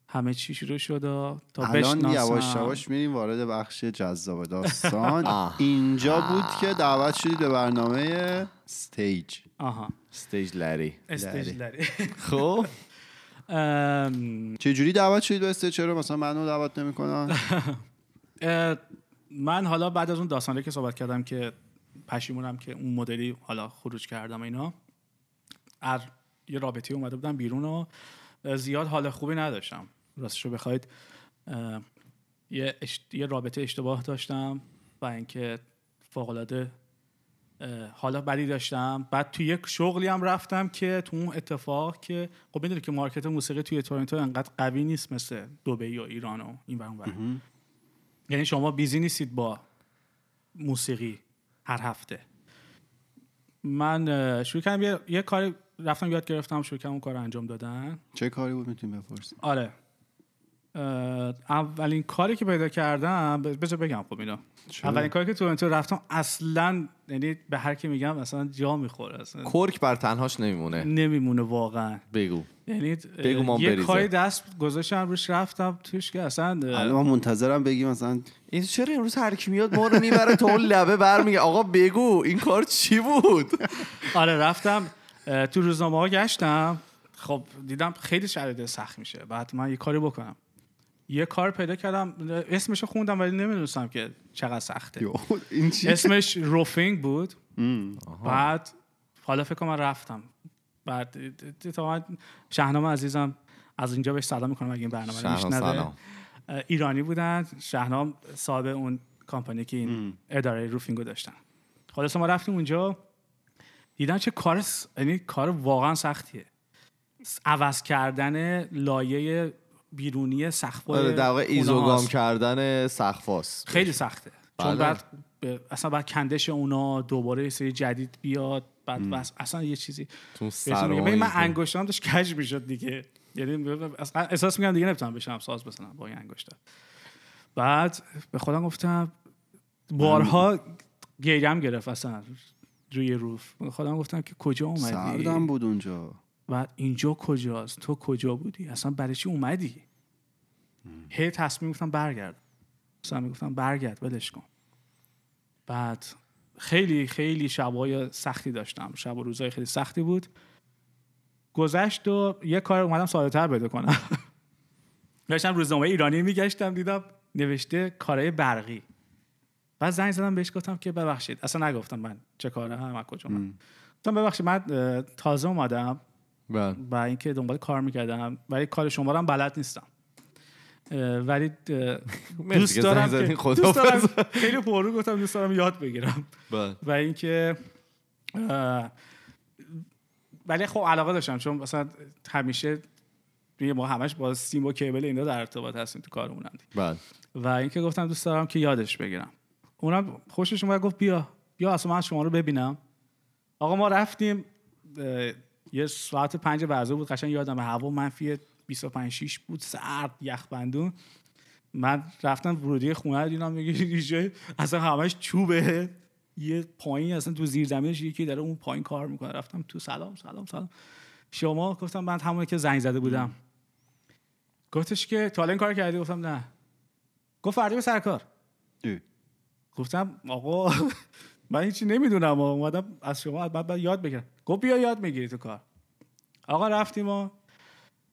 همه چی شروع شد و تا
الان. یواش یواش میریم وارد بخش جذاب داستان. اینجا بود که دعوت شدید به برنامه ستیج
آها.
استیج لری
استیج لری
خب.
ام،
چه جوری دعوت شدید به Stage چرا مثلا منو دعوت نمی‌کنن.
من حالا بعد از اون داستانه که صحبت کردم که پشیمونم که اون مدلی حالا خروج کردم اینا از یه رابطه اومده بودم بیرون و زیاد حال خوبی نداشتم. راستشو بخواید اه، یه, اش- یه رابطه اشتباه داشتم و اینکه فوقالعاده حالا بدی داشتم. بعد توی یک شغلی هم رفتم که تو اون اتفاق که خب می‌دونی که مارکت موسیقی توی تورنتو انقدر قوی نیست مثل دبی و ایران و این ور. یعنی شما بیزی نیستید با موسیقی هر هفته. من شروع کردم یه, یه کاری رفتم یاد گرفتم شروع کردم اون کار انجام دادن.
چه کاری بود می‌تونیم بپرسیم
آره. اولین کاری که پیدا کردم بذار بگم خب اینو.
چرا؟
اولین کاری که تورنتو رفتم اصلا یعنی به هر کی میگم اصلا جا می‌خوره اصلا
کرک بر تنهاش نمیمونه.
نمیمونه واقعا.
بگو.
یعنی
بگو ما
یه
بریزه.
کاری دست گذاشتم روش رفتم توش که اصلا
الان من منتظرم بگی مثلا
این چرا امروز هر کی میاد ما رو می‌بره تو اون لبه برمیگه؟ آقا بگو این کار چی بود؟
آره رفتم تو روزنامه ها گشتم. خب دیدم خیلی شرایط سخت میشه. بعد من یه کاری بکنم. یه کار پیدا کردم اسمشو خوندم ولی نمی‌دونستم که چقدر سخته.
این
اسمش روفینگ بود. بعد حالا فکر کنم من رفتم. بعد اتفاقا شهنام عزیزم از اینجا بهش سلام می‌کنم اگه این برنامه رو ایرانی بودن. شهنام صاحب اون کامپانی که این اداره روفینگ رو داشتن. خلاص ما رفتیم اونجا. دیدم چه کار س- یعنی کار واقعا سختیه. عوض کردن لایه بیرونی سقف‌های
آره در واقع ایزوگام. کردن سقفاست
خیلی سخته. چون
بله.
بعد اصلا بعد کندش اونا دوباره یه سری جدید بیاد بعد بس اصلا یه چیزی
تو
ببین من. انگشتام داشت کج می‌شد دیگه. یعنی اصلا احساس می‌کنم دیگه نمی‌تونم بشم ساز بزنم با این انگشتا بعد به خودم گفتم بارها گیرم گرفت اصلا روی روف. به خودم گفتم که کجا اومدی؟
سردم بود اونجا.
بعد اینجا کجاست؟ تو کجا بودی؟ اصلا برای چی اومدی؟ هی تصمیم گفتم برگرد مثلا می‌گفتم برگرد ولش کن. بعد خیلی خیلی شبای سختی داشتم. شب و روزای خیلی سختی بود. گذشت و یه کار اومدم ساده تر پیدا کنم. داشتم روزنامه ایرانی میگشتم دیدم نوشته کارهای برقی. بعد زنگ زدم بهش گفتم که ببخشید. اصلا نگفتم من چه کاره هم کجا. گفتم ببخشید من تازه اومدم.
بله.
و اینکه دنبال کار می‌کردم. ولی کار شما رو هم بلد نیستم. ولی دوست دارم دوست دارم. خیلی پررو گفتم دوست دارم یاد بگیرم.
بله.
و اینکه ولی خب علاقه داشتم. چون مثلا همیشه ما همش با سیم و کیبل اینا در ارتباط هستیم تو کارمون هم
بله.
و اینکه گفتم دوست دارم که یادش بگیرم. اونم خوشش اومد گفت بیا بیا اصلا من شما رو ببینم. آقا ما رفتیم یه ساعت پنج بعضه بود قشنگ یادم هوا منفی 25 6 بود سرد یخبندون. من رفتم ورودی خونه رو دیدم میگه اصلا همش چوبه. یه پایین اصلا تو زیر زمینش یکی داره اون پایین کار می‌کنه. رفتم تو سلام سلام سلام. شما؟ گفتم من همون که زنگ زده بودم. گفتش که تا الان این کار کردی؟ گفتم نه. گفت فردا به سر کار. گفتم آقا من هیچی نمی‌دونم اومدم از شما بعد یاد بگیرم. گفت بیا یاد می‌گیری تو کار. آقا رفتیم و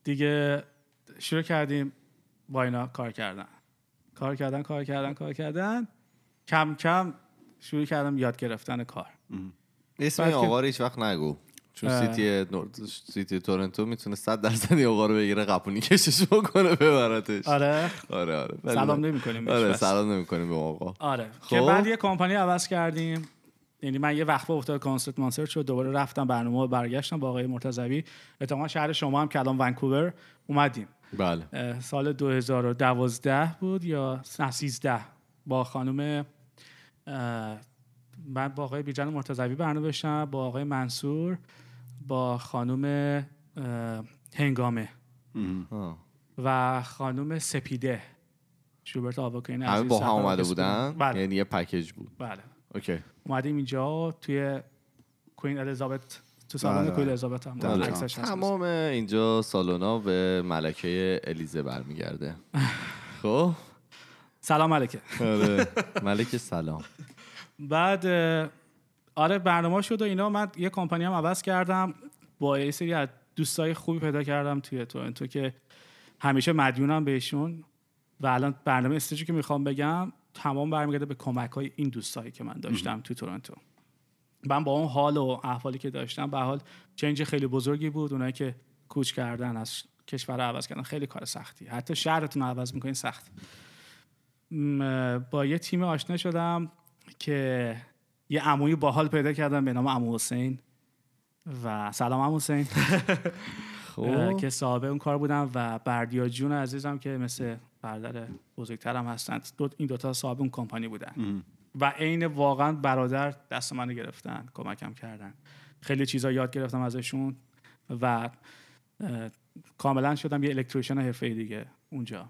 دیگه شروع کردیم. با اینا کار کردن. کار کردن کار کردن کار کردن. کم کم شروع کردم یاد گرفتن کار.
اسم آقا رو هیچ وقت نگو. چون
اه.
سیتی نورد سیتی تورنتو می‌تونه 100 درصد این آقا رو بگیره قپونی کشش بکنه ببرتش.
آره.
آره آره.
سلام نمی‌کنیم
آره
بس.
سلام نمی‌کنیم به آقا
آره.
خب.
که بعد یه کمپانی عوض کردیم. یعنی من یه وقفه افتاد کانسرت مانسرت شد. دوباره رفتم برنامه برگشتم با آقای مرتضوی. اتفاقا شهر شما هم که الان ونکوور اومدیم.
بله.
سال 2012 بود یا نه 13 با خانم من با آقای بیجان مرتضوی برنامه داشتم با آقای منصور. با خانم هنگامه. و خانم سپیده. شوبرت آواکین
همه با هم اومده بودن؟
بله.
یعنی یه پکیج بود.
بله.
اوکی.
اومدیم اینجا توی کوین الیزابت تو سالن
بله،
کوین
بله.
الیزابت هم
بله.
تمام اینجا سالونا به ملکه الیزه برمیگرده. خب؟
سلام علیکم
آره. ملکه سلام.
بعد آره برنامه شد و اینا. من یه کمپانی هم عوض کردم. با یه سری از دوستای خوبی پیدا کردم توی تورنتو که همیشه مدیونم بهشون. و الان برنامه استیجی که می‌خوام بگم تمام برمیگرده به کمک های این دوستایی که من داشتم توی تورنتو. من با اون حال و احوالی که داشتم به حال چنج خیلی بزرگی بود. اونایی که کوچ کردن از کشور رو عوض کردن خیلی کار سختی. حتی شهرتون رو عوض می‌کنین سخت. با یه تیم آشنا شدم که یه عموی باحال پیدا کردم به نام عمو حسین و سلام عمو حسین. اه، که صاحب اون کار بودم و بردیا جون عزیزم که مثل برادر بزرگترم هستند دو این دوتا صاحب اون کمپانی بودن. و عین واقعا برادر دست منو گرفتن کمکم کردن. خیلی چیزا یاد گرفتم ازشون و کاملا شدم یه الکتریشن حرفه دیگه اونجا.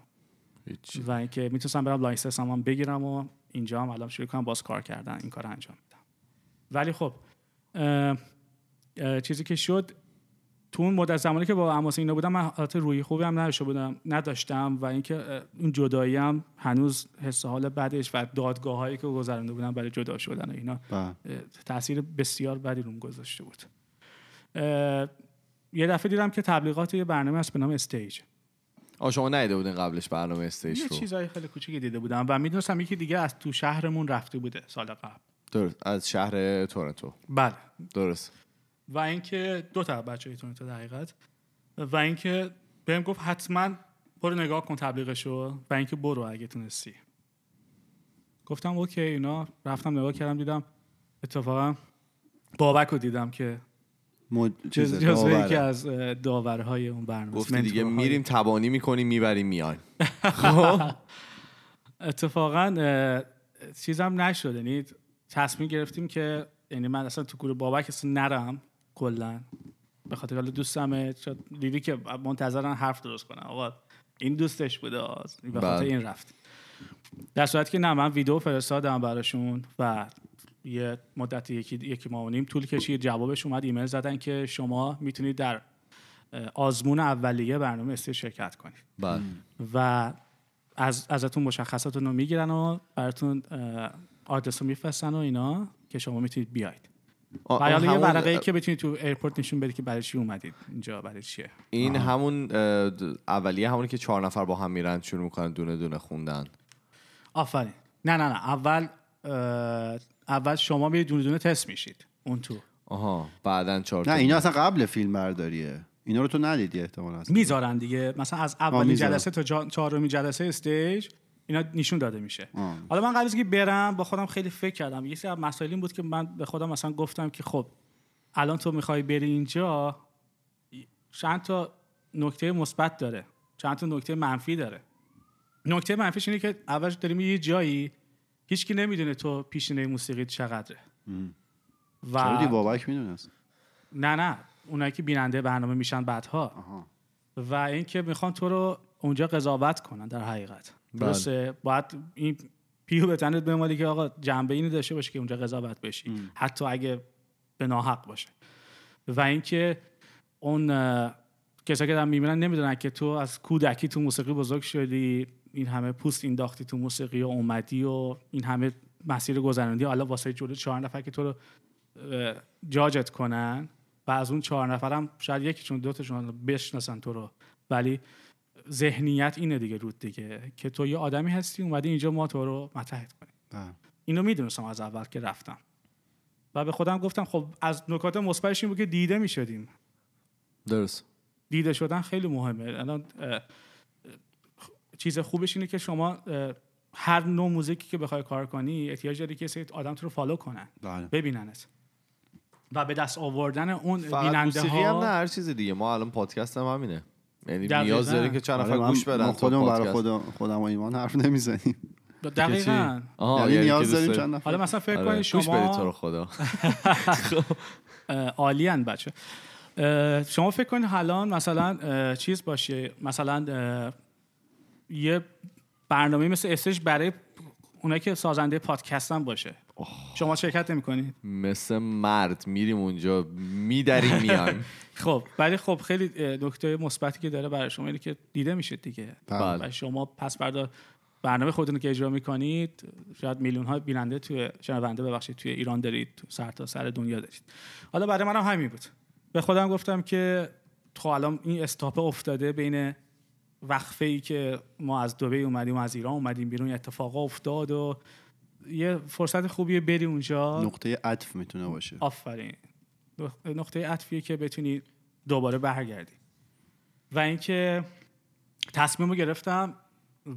و اینکه می‌تونستم برم license هم بگیرم و اینجا هم الان شروع کنم باز کار کردن این کار انجام. ولی خب اه، اه، چیزی که شد تو اون مدت زمانی که با عماس اینا بودم من حالت روی خوبی هم نداشته بودم نداشتم و اینکه اون جدایی هم هنوز حس حال بعدش و دادگاه هایی که گذرانده بودم برای جدا شدن و اینا تاثیر بسیار بدی روم گذاشته بود. یه دفعه دیدم که تبلیغات یه برنامه هست به نام Stage.
آه شما ندیده بودین قبلش برنامه Stage
یه
رو؟
چیزای خیلی کوچیکی دیده بودم و می‌دونستم یکی دیگه از تو شهرمون رفته بوده سال قبل.
درست. از شهر تورنتو.
بله.
درست.
و اینکه دو تا بچه تورنتو دقیقت و اینکه بهم گفت حتما برو نگاه کن تبلیغشو و اینکه برو اگه تونستی. گفتم okay اینا رفتم نگاه کردم دیدم اتفاقا بابک رو دیدم که
مد...
جز
چیز
جزو
داوره.
یکی از داورهای اون برنامه.
گفتی دیگه. میریم تبانی می‌کنیم می‌بریم میایم.
اتفاقا اه، چیزم نشد. یعنی تصمیم گرفتیم که یعنی من اصلا تو گروه بابک اصلا نرم کلا. به خاطر حالا دوستمه دیدی که منتظرن حرف درست کنن. آقا این دوستش بوده آز. به خاطر
بله.
این رفت. در صورتی که نه من ویدیو فرستادم براشون و یه مدت یکی یکی ماه و نیم طول کشید. جوابش اومد ایمیل زدن که شما می‌تونید در آزمون اولیه برنامه Stage شرکت کنید.
بله.
و از ازتون مشخصاتون رو می‌گیرن و براتون آدرس رو میفرستن و اینا که شما می‌تونید بیاید. و
آه،
حالا یه
همون-
ورقه ای که بتونید تو airport نشون بدید که برای چی اومدید اینجا برای چیه؟
این همون اه، د- اولیه همونی که چهار نفر با هم میرن شروع می‌کنن دونه دونه خوندن.
آفرین. نه نه نه. اول اول شما میرید دونه دونه تست میشید. اون تو.
آها. بعدا چهار
نه اینا اصلا قبل فیلم برداریه. اینا رو تو ندیدی احتمال هست
می‌ذارن دیگه. مثلا از اولین. جلسه تا جا- چهارمین جلسه استیج اینا نشون داده میشه. حالا من قبل از که برم با خودم خیلی فکر کردم. یه سری از مسائل این بود که من به خودم مثلا گفتم که خب الان تو می‌خوای بری اینجا چند تا نکته مثبت داره. چند تا نکته منفی داره. نکته منفیش اینه که اولش داریم یه جایی هیچکی نمی‌دونه تو پیشینه موسیقی چقدره.
دی
و
بابک می‌دونست
نه نه. اونایی که بیننده برنامه میشن بعدها.
آها.
و اینکه می‌خوان تو رو اونجا قضاوت کنن در حقیقت.
بله.
درسته؟ باید این پیو به تنت بمالی که آقا جنبه اینی داشته باشه که اونجا قضاوت بشی. حتی اگه به ناحق باشه. و اینکه اون کسایی که دارن می‌بینن نمی‌دونن که تو از کودکی تو موسیقی بزرگ شدی این همه پوست اینداختی تو موسیقی و اومدی و این همه مسیر گذراندی. حالا واسه جلو چهار نفر که تو رو جاجت کنن و از اون چهار نفرم شاید یکیشون دوتاشون بشناسن تو رو. ولی ذهنیت اینه دیگه رود دیگه که تو یه آدمی هستی اومدی اینجا ما تو رو متحد کنیم. اینو می‌دونستم از اول که رفتم. و به خودم گفتم خب از نکات مثبتش این بود که دیده می‌شدیم.
درست.
دیده شدن خیلی مهمه. الان چیز خوبش اینه که شما هر نوع موزیکی که بخوای کار کنی احتیاج داری که سری آدم تو رو فالو کنن.
بله.
ببیننت. و به دست آوردن اون بیننده
موسیقی هم نه
ها
هر چیز دیگه. ما الان پادکست هم همینه. یعنی. نیاز داریم که چند
آره،
نفر
من-
گوش بدن.
ما
تا
خودمون برای. خودم خودم و ایمان حرف نمی‌زنیم.
دقیقا.
آها
یعنی
یعنی که
نیاز داریم
داری-
چند نفر
حالا مثلا فکر
آره،
کنید
گوش بدید تو
شما
رو خدا.
عالیان بچه. شما فکر کنید الان مثلا چیز باشه مثلا یه برنامه مثل استش برای اونایی که سازنده پادکست هم باشه شما شرکت نمی‌کنید
مثل مرد میریم اونجا میدریم میایم
خب ولی خب خیلی نکته مثبتی که داره برای شما اینه که دیده میشه دیگه.
بله.
و شما پس فردا برنامه خودتون که اجرا می‌کنید شاید میلیون ها بیننده توی شنونده ببخشید توی ایران دارید تو سر تا سر دنیا دارید. حالا برای منم همین بود. به خودم گفتم که خب الان این استاپ افتاده بین وقفه ای که ما از دبی اومدیم و از ایران اومدیم بیرون یه اتفاقا افتاد و یه فرصت خوبیه بری اونجا.
نقطه عطف می‌تونه باشه.
آفرین. نقطه عطفیه که بتونی دوباره برگردی. و اینکه تصمیم رو گرفتم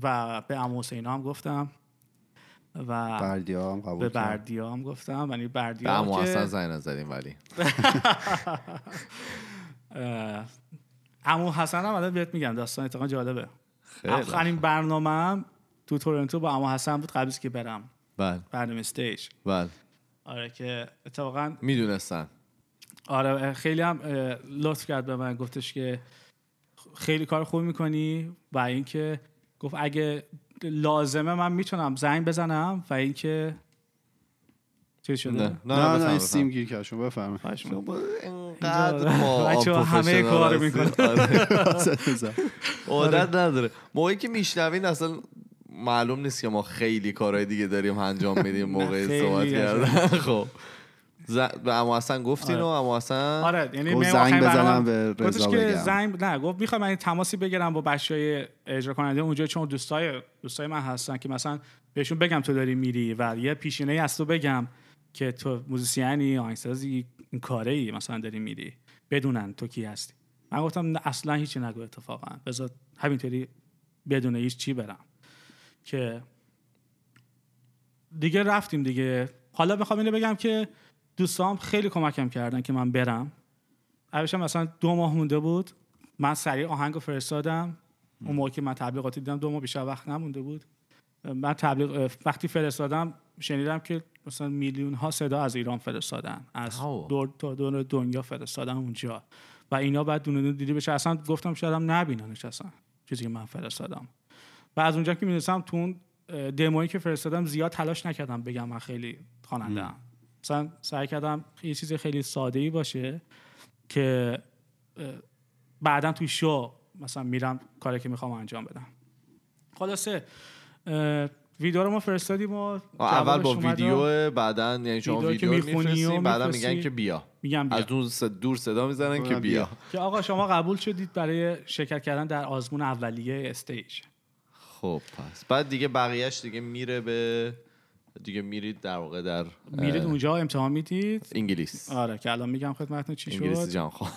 و به عمو حسین هم گفتم و
بردیا هم قبول
به. بردیا هم گفتم. یعنی
به
بردیا
امو
که
حسن زنگ نزدیم ولی.
اه، عمو حسن هم الان بهت میگم داستان اتفاقا جالبه.
خیلی
آخرین برنامه هم تو تورنتو با عمو حسن بود قبل از که برم.
بله.
برنامه استیج.
بله.
آره که اتفاقا
می‌دونستن.
آره خیلی هم لطف کرد به من گفتش که خیلی کار خوب می‌کنی و اینکه گفت اگه لازمه من می‌تونم زنگ بزنم و اینکه چی شده؟
نه
نه نه
بفهم.
سیم گیر
می‌کنم.
شما انقدر ما
همه
هستیم.
می‌کنن.
آره. عادت نداره موقعی که میشنوین اصلا معلوم نیست که ما خیلی کارهای دیگه داریم انجام میدیم موقع صحبت. کردن خب ز... به اما حسن گفتین و اما حسن
آره یعنی
گفت زنگ بزنم به رضا
گفتش که
بگم.
زنگ نه گفت می‌خوام من تماسی بگیرم با بچهای اجرا کننده اونجا چون دوستای دوستای من هستن که مثلا بهشون بگم تو داری میری و یه پیشینه از تو بگم که تو موزیسیانی آهنگسازی این کاره ای مثلا داری میری. بدونن تو کی هستی. من گفتم نه اصلا هیچی نگو اتفاقا. بذار همینطوری بدون هیچ چی برم. که دیگه رفتیم دیگه. حالا می‌خوام اینو بگم که دوستام خیلی کمکم کردن که من برم. هم مثلا دو ماه مونده بود. من سریع آهنگ رو فرستادم. اون موقع که من تبلیغاتی دیدم دو ماه بیشتر وقت نمونده بود. من تبلیغ وقتی فرستادم شنیدم که مثلا میلیون ها صدا از ایران فرستادن. از. دور تا دور دنیا فرستادن اونجا. و اینا بعد دونه دونه دیدی بشه. اصلا گفتم شاید هم نبیننش اصلا چیزی که من فرستادم. و از اونجا که می‌دونستم تو اون اه، دمویی که فرستادم زیاد تلاش نکردم بگم من خیلی خواننده مثلا سعی کردم یه چیز خیلی ساده ای باشه که بعدا توی شو مثلا میرم کاری که می‌خوام انجام بدم خلاصه ویدیو رو ما فرستادیم و
اول با ویدیو بعدا یعنی شما
ویدیو می‌خونی
بعدا. میگن که بیا
میگم بیا.
از دور دور صدا می‌زنن که
بیا.
بیا
که آقا شما قبول شدید برای شرکت کردن در آزمون اولیه استیج
خب پس بعد دیگه بقیهش دیگه میره به دیگه میرید در واقع در
میرید اونجا امتحان می‌دید؟
انگلیس.
آره که الان میگم خدمتتون چی شد؟
جان خواهر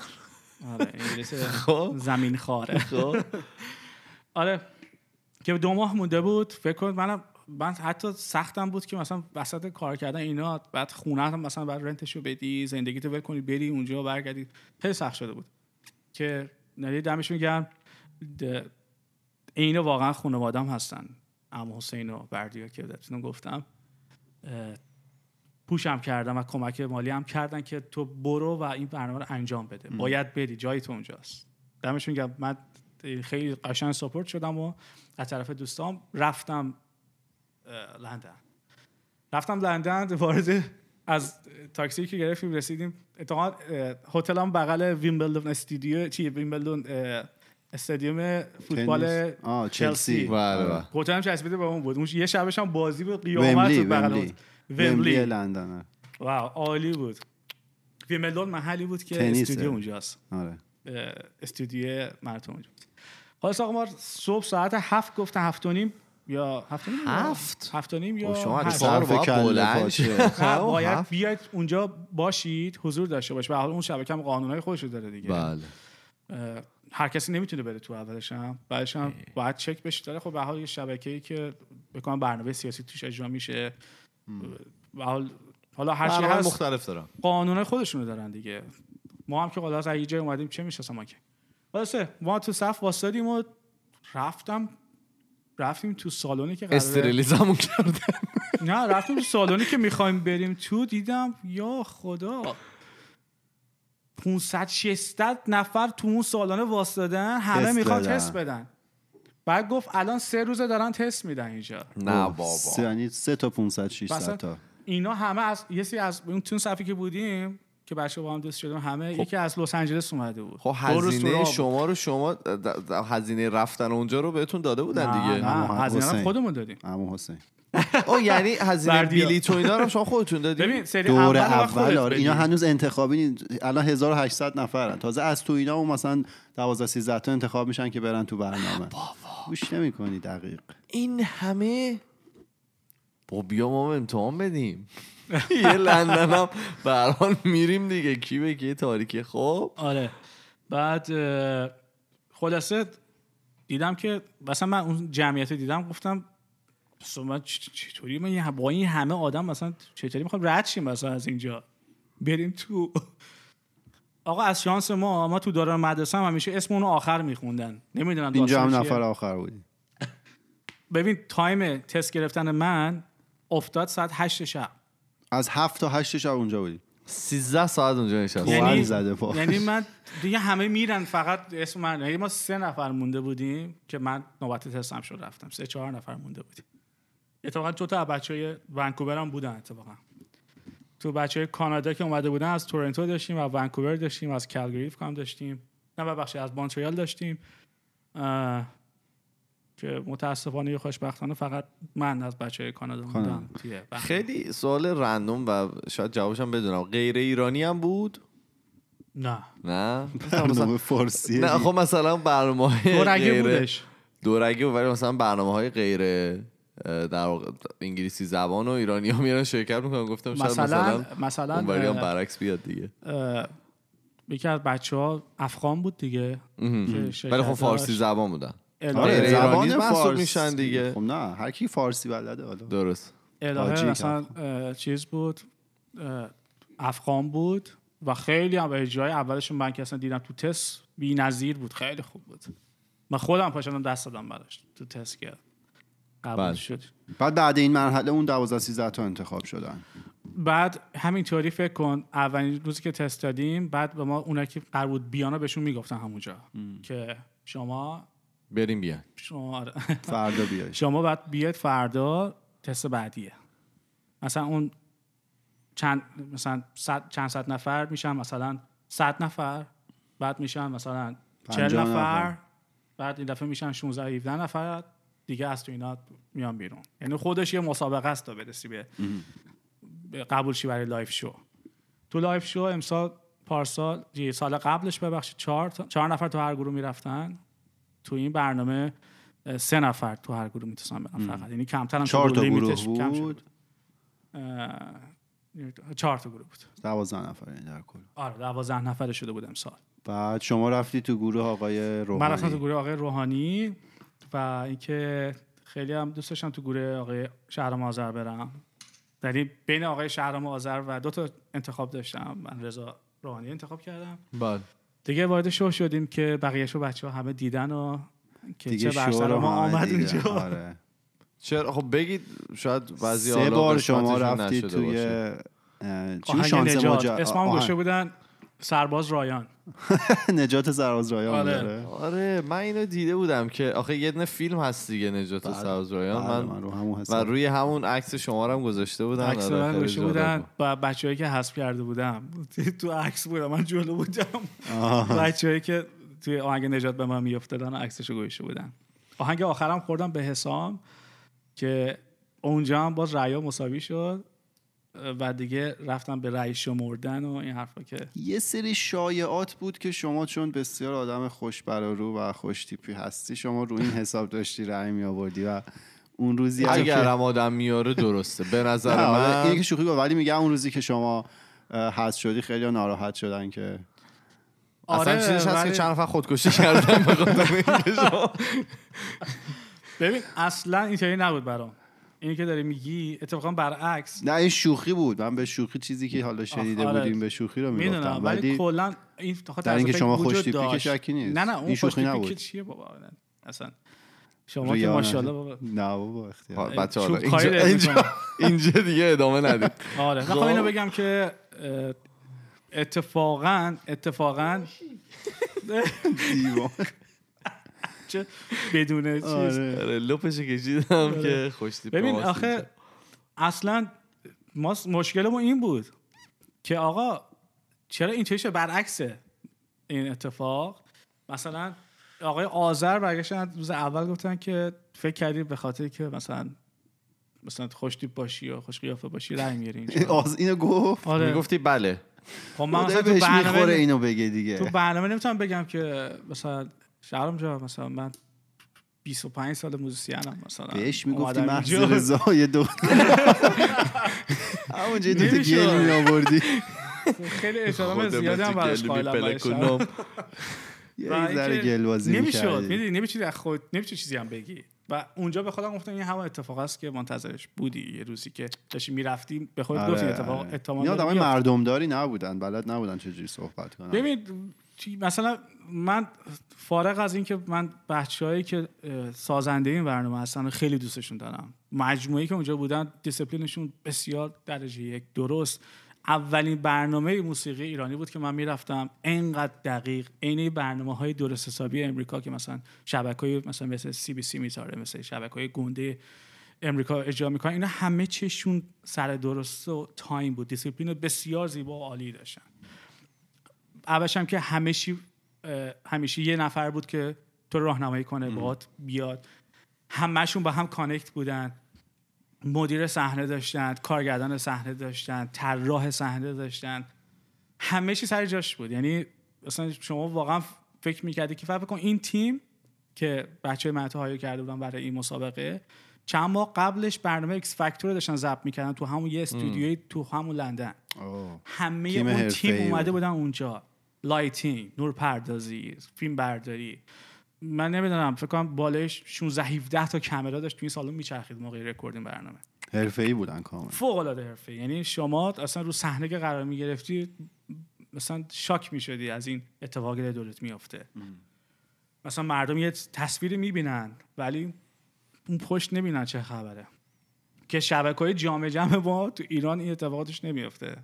آره انگلیس
خب.
زمین خاره
خب.
آره که دو ماه مونده بود فکر کن منم من حتی سختم بود که مثلا وسط کار کردن اینا بعد خونه هم مثلا بعد رنتشو بدی زندگی تو ول کنی بری اونجا برگردی. خیلی سخت شده بود. که ندی دمش میگم اینا واقعا خانوادم هستن. عمو حسین و بردیا که بهتون گفتم. پوشم کردم و کمک مالی هم کردن که تو برو و این برنامه رو انجام بده. باید بری جای تو اونجاست. دمش میگم من خیلی قشنگ ساپورت شدم و از طرف دوستام رفتم لندن. رفتم لندن وارد از تاکسی که گرفتیم رسیدیم. اتفاقا هتلم بغل ویمبلدون استودیو چی ویمبلدون استادیوم فوتبال چلسی.
چلسی.
بله بله.
هتلم چسبیده به اون بود. اون یه شبش هم بازی بود قیامت بود بغل
ومبلی ومبلی لندن
واو عالی بود. ویمبلدون محلی بود که. استودیو اونجاست.
آره.
استودیو مردم اونجا بود. خلاص آقا ما صبح ساعت هفت گفتن هفت و نیم یا هفت و نیم
هفت؟
هفت و نیم یا
خب شما
صرف
باید خب،
باید
هفت.
بیاید اونجا باشید حضور داشته باش به حال اون شبکه هم قانونهای خودش رو داره دیگه.
بله.
هر کسی نمی‌تونه بره تو اولش هم. بعدش هم باید چک بشه. داره خب به حال یه شبکه‌ای که بکنم برنامه سیاسی توش اجرا میشه. به حال حالا هر چی هست
مختلف دارم.
قانون خودشونو دارن دیگه. ما هم که خلاص از جای اومدیم چه میشه ما که؟ خلاصه ما تو صف واسطادیم و رفتم رفتیم تو سالونی که قراره
استریلیزمون کردن.
نه رفتیم تو سالونی که می‌خوایم بریم تو دیدم یا خدا. 500 600 نفر تو اون سالن واسطادن همه می‌خوان. تست بدن. بعد گفت الان سه روزه دارن تست میدن اینجا.
نه بابا.
سه- یعنی سه تا 500 600
مثلا
تا.
اینا همه از یه سری از اون تون صفی که بودیم که بچه با هم دوست شدیم همه یکی از لس آنجلس اومده بود.
خب هزینه. شما رو شما هزینه رفتن اونجا رو بهتون داده بودن
نه
دیگه.
نه هزینه. خودمون دادیم.
عمو حسین.
او یعنی هزینه. بلیط و اینا رو شما خودتون دادین
ببین سری
دور
اول
آره اینا. هنوز انتخابی الان 1800 نفرن. تازه از تو اینا اون مثلا 12 13 تا انتخاب میشن که برن تو برنامه. گوش نمی‌کنی دقیق.
این همه با بیا ما امتحان بدیم. یه لندن هم به هر حال میریم دیگه. کی به کی تاریکی؟ خب.
آره. بعد خلاصه دیدم که مثلا من اون جمعیت دیدم گفتم من چطوری؟ من با این همه آدم مثلا چطوری می‌خوام رد شیم مثلا از اینجا؟ بریم تو آقا از شانس ما ما تو دوران مدرسه هم همیشه اسم اونو آخر میخوندن. نمی‌دونم
اینجا هم. نفر آخر بودی
ببین تایم تست گرفتن من افتاد ساعت هشت شب.
از هفت تا هشت شب اونجا بودی
13 ساعت اونجا نشستم
یعنی-
یعنی
زده پا.
یعنی من دیگه همه میرن فقط اسم من. یعنی ما سه نفر مونده بودیم که من نوبت تستم شد رفتم. سه چهار نفر مونده بودیم. اتفاقا دو تا بچه های ونکوور هم بودن اتفاقا. تو بچه های کانادا که اومده بودن از تورنتو داشتیم و ونکوور داشتیم از کلگری کنم داشتیم. نه ببخشید از مونتریال داشتیم. که متاسفانه یا خوشبختانه فقط من از بچه های کانادا. ونکوور.
خیلی سوال رندوم و شاید جوابشم بدونم. غیر ایرانی هم بود؟
نه.
نه؟
برنامه فارسی.
نه خب مثلا برنامه های
دورگه بودش.
دورگه بود ولی مثلا برنامه های غیر در واقع انگلیسی زبان و ایرانی ها میرن شرکت می‌کنن. گفتم شاید
مثلا
مثلا
مثلا
اونوری هم برعکس بیاد دیگه.
یکی از بچه ها افغان بود دیگه.
ولی خب فارسی
داشت.
زبان بودن.
آره زبان
محسوب
فارسی
میشن دیگه.
خب نه هر کی فارسی بلده حالا.
درست.
الهه مثلا اه، چیز بود اه، افغان بود و خیلی هم اجرای اولشون من که اصلا دیدم تو تست بی نظیر بود. خیلی خوب بود. من خودم پاشدم دست دادم براش تو تست که. قبول
بله.
شد
بعد بعد این مرحله اون 12 13 تا انتخاب شدن
بعد همینطوری فکر کن اولین روزی که تست دادیم بعد به ما اونایی که قرار بود بیانا بهشون می‌گفتن همونجا که شما
بریم بیان
شما آره.
فردا بیای
شما باید بیاید فردا تست بعدیه مثلا اون چند مثلا صد، چند صد نفر میشن مثلا صد نفر بعد میشن مثلا چهل
پنجاه
نفر,
نفر.
بعد این دفعه میشن 16 17 نفر دیگه از تو اینا میان بیرون. یعنی خودش یه مسابقه است تا برسی به قبول شی برای live show. تو live show امسال پارسال سال قبلش ببخشید چهار, چهار نفر تو هر گروه می‌رفتن. تو این برنامه سه نفر تو هر گروه می‌تونن برن فقط. یعنی کمتر هم
چهار تا گروه بود؟
چهار تا گروه بود.
12 نفر یعنی در کل.
آره دوازده نفره شده بود امسال.
بعد شما رفتی تو گروه آقای
من رفتم تو
روحانی
گروه آقای روحانی. و اینکه خیلی هم دوست داشتم تو گروه آقای شهرام آذر برم. یعنی بین آقای شهرام آذر و دو تا انتخاب داشتم. من رضا روحانی انتخاب کردم.
بله.
دیگه وارد شو شدیم که بقیه شو بچه ها همه دیدن و که
دیگه
چه بر ما آمد. اونجا
آره.
چرا؟ خب بگید شاید بعضی
سه
حالا
بار شما
قسمتشون
رفتی
نشده
توی
آهنگ
شانس
نجات.
مجا...
اسمم
آهنگ-
گوشه بودن سرباز رایان
نجات سرباز رایان
آره.
داره
آره من اینو دیده بودم که آخه یه دونه فیلم هست دیگه نجات
بله.
سبزرایان
بله،
من
من رو همون
و روی همون عکس شما رو هم گذاشته بودن
عکس
آره،
من
جالب
بودن
بود.
و بچه‌ای که حذف کرده بودم تو عکس بودم من جلو بودم. بچه‌ای که توی آهنگ نجات به من میافتادن عکسشو گوشه بودن آهنگ آخرم خوردم به حسام که اونجا هم باز رأیا مساوی شد و دیگه رفتم به رأی شمردن و این حرفا که
یه سری شایعات بود که شما چون بسیار آدم خوش رو و خوش تیپی هستی شما رو این حساب داشتی رأی می آوردی و اون روزی هم
اگر
که
هم آدم میاره درسته. به نظر
حالا اینه که
من
شوخی ولی میگم اون روزی که شما حذف شدی خیلی ناراحت شدن که
اصلا
آره،
چیزش هست که چند نفر خودکشی کردن
ببین اصلا اینطوری نبود برام. اینی که داری میگی اتفاقا برعکس
نه این شوخی بود من به شوخی چیزی که حالا شنیده
آره.
بودیم به شوخی رو می‌گفتم
ولی
ولی
کلا این خاطر
در اینکه شما خوش‌تیپی که. شکی نیست.
نه نه
این
اون
شوخی
خوشتیپی
نبود.
چیه بابا نه. اصلا شما که. ماشاءالله بابا
نه بابا اختیار
بچه حالا اینجا, اینجا, اینجا دیگه ادامه ندید
آره
خب.
می‌خوام اینو بگم که اتفاقا اتفاقا
دیوان.
چه بدون چیز.
آره.
آره لپش کشیدم که خوش تیپ
ببین. آخه اصلا ما مشکلمون این بود که آقا چرا اینطوری شد برعکسه این اتفاق؟ مثلا آقای آذر برگشتن روز اول گفتن که فکر کردی به خاطر که مثلا مثلا خوشتیپ باشی و خوش قیافه باشی رای میاری اینجا.
آز اینو گفت؟
آره.
می‌گفتی بله.
خب من مثلا تو برنامه
اینو بگه دیگه.
تو برنامه نمی‌تونم بگم که مثلا شهرام جا مثلا من 25 سال موزیسینم مثلا
بهش می‌گفتی محض
اینجا.
رضای دو همونجا دو تا
نمی‌شد.
گل می آوردی
خیلی
خودم
زیادی هم براش قائلم.
یه ذره گل بازی
نمی‌شد. می‌دونی نمیشه از خود نمیشه چیزی هم بگی و اونجا به خودم گفتم این همون اتفاق است که منتظرش بودی یه روزی که داشتی می‌رفتی به خودت
آره،
گفتی اتفاق
آره. اینا
داره
آدمای
بیفته.
مردمداری نبودن بلد نبودن چجوری صحبت کنن
ببین مثلا من فارغ از اینکه من بچههایی که سازنده این برنامه هستن خیلی دوستشون دارم. مجموعی که اونجا بودن دیسپلینشون بسیار درجه یک درست. اولین برنامه موسیقی ایرانی بود که من می‌رفتم. انقدر دقیق. عین برنامه های درست حسابی امریکا که مثلا شبکه های مثلا مثل CBC می‌ذاره مثل شبکه های گنده امریکا اجرا می‌کنن. اینا همه چیشون سر درست و time بود. دیسپلین بسیار زیبا و عالی داشتن. اولش هم که همیشه همیشه یه نفر بود که تو راهنمایی کنه باهات بیاد. همشون با هم connect بودن. مدیر صحنه داشتن کارگردان صحنه داشتن طراح صحنه داشتن. همه چی سر جاش بود. یعنی اصلا شما واقعا فکر می‌کردی که فکر کن این تیم که بچه مهتا هایی کرده بودن برای این مسابقه چند ماه قبلش برنامه X Factor داشتن ضبط می‌کردن تو همون یه استودیوی تو همون لندن.
اوه.
همه اون تیم اومده
بود.
بودن اونجا. lighting نور پردازی فیلم برداری. من نمی‌دونم فکر کنم بالای 16 17 تا کامرا داشت تو این سالن میچرخید موقع recording برنامه.
حرفه‌ای بودن کامل
فوق العاده حرفه‌ای یعنی شما اصلا رو صحنه که قرار می‌گرفتی مثلا shock می‌شدی از این اتفاقی که دورت میافته. مثلا مردم یه تصویری می‌بینن ولی اون پشت نمی‌بینن چه خبره. که شبکه های جام جم ما تو ایران این اتفاقاتش نمیافته.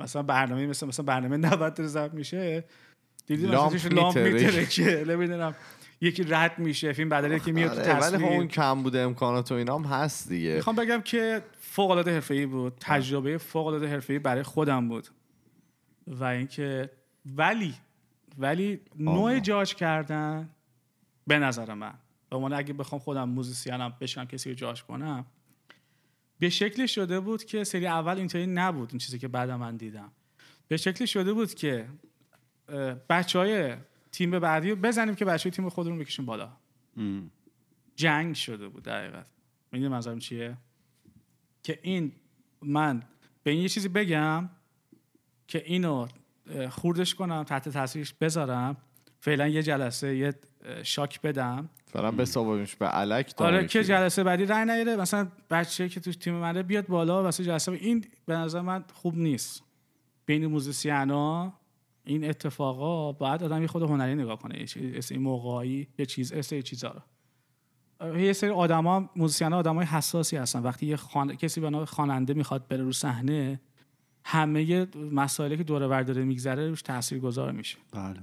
مثلا برنامه مثل مثلا برنامه 90 داره ضبط میشه. دیدی مثلا
لامپ می‌ترکه.
نمی‌دونم. یکی رد میشه فیلم بدره که میاد تو
آره، ولی خب
تصویر
اون کم بوده امکانات و اینا هم هست دیگه.
می‌خوام بگم که فوق العاده حرفه‌ای بود. تجربه فوق العاده حرفه‌ای برای خودم بود. و اینکه ولی ولی نوع جاج کردن به نظر من. به عنوان اگه بخوام خودم موزیسینم بشم کسی رو جاج کنم به شکلی شده بود که سری اول اینطوری نبود این چیزی که بعد من دیدم. به شکلی شده بود که بچه های تیم بعدی رو بزنیم که بچه های تیم خودمون بکشیم بالا.
ام.
جنگ شده بود در حقیقت می‌دونی منظورم چیه؟ که این من به این یه چیزی بگم که اینو خوردش کنم تحت تاثیرش بذارم فعلا یه جلسه یه شاک بدم.
فعلا بسابقش به علک تا
آره که. جلسه بعدی رای نیاره مثلا بچه که تو تیم منه بیاد بالا واسه جلسه این به نظر من خوب نیست. بین موزیسیانا این اتفاقا باید آدم یه خود هنری نگاه کنه. یه این موقعی یه چیز مثل یه چیزا رو. اه، یه سری آدما موزیسین آدمای حساسی هستن. وقتی یه خان... کسی به نام خواننده می‌خواد بره رو صحنه همه مسائلی که دور و بر داره میگذره روش تاثیرگذار میشه.
بله.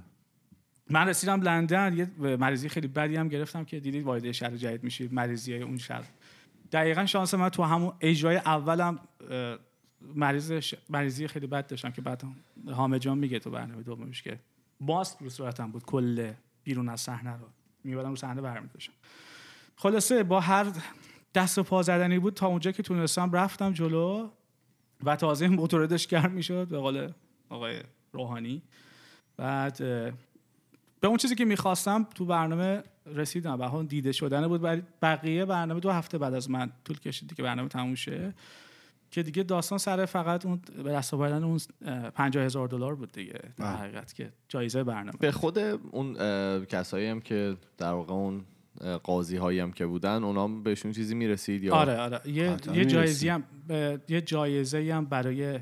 من رسیدم لندن یه مریضی خیلی بدی هم گرفتم که دیدید وارد شهر جدید میشید مریضی های اون شهر. دقیقا شانس من تو همون اجرای اولم مریض مریضی خیلی بد داشتم که بعد حامد جان میگه تو برنامه دومش که ماسک رو صورتم بود کل بیرون از صحنه رو. میبادم رو صحنه برمیداشتم. خلاصه با هر دست و پا زدنی بود تا اونجا که تونستم رفتم جلو و تازه موتوردش گرم می‌شد به قول آقای روحانی. بعد به اون چیزی که می‌خواستم تو برنامه رسیدم. و اون دیده شدن بود ولی بقیه برنامه دو هفته بعد از من طول کشید که برنامه تموم شه. که دیگه داستان سر فقط اون به دست آوردن اون پنجاه هزار دلار بود دیگه. در
بله.
حقیقت که جایزه برنامه.
به خود اون کسایی هم که در واقع اون قاضی هایی هم که بودن اونا بهشون چیزی می‌رسید یا؟
آره آره. یه,
قطعا
یه. جایزه هم به- یه جایزه هم برای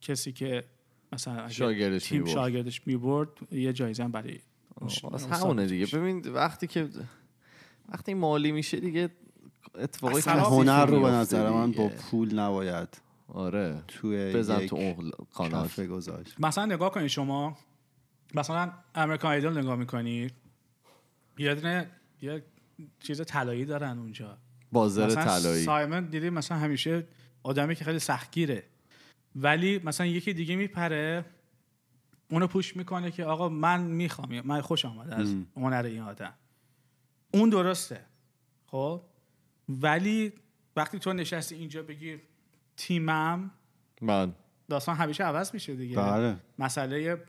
کسی که مثلا اگه
شاگردش
تیم
می‌برد.
شاگردش می‌برد یه جایزه هم برای
از همونه دیگه. ببین وقتی که وقتی مالی میشه دیگه اتفاقی کثیفی
هنر رو به نظر من با. پول نباید
آره.
توی
بزن تو اون کانال
گذاشت.
مثلا نگاه کنید شما. مثلا امریکان ایدل نگاه می‌کنید. یه دونه یه چیز طلایی دارن اونجا.
بازر
مثلا
طلایی.
سایمن دیدی مثلا همیشه آدمی که خیلی سختگیره. ولی مثلا یکی دیگه میپره اونو پوش می‌کنه که آقا من می‌خوام من خوش آمده از. هنر این آدم. اون درسته خب؟ ولی وقتی تو نشستی اینجا بگی تیمم
من.
داستان همیشه عوض میشه دیگه.
بله.
مسئله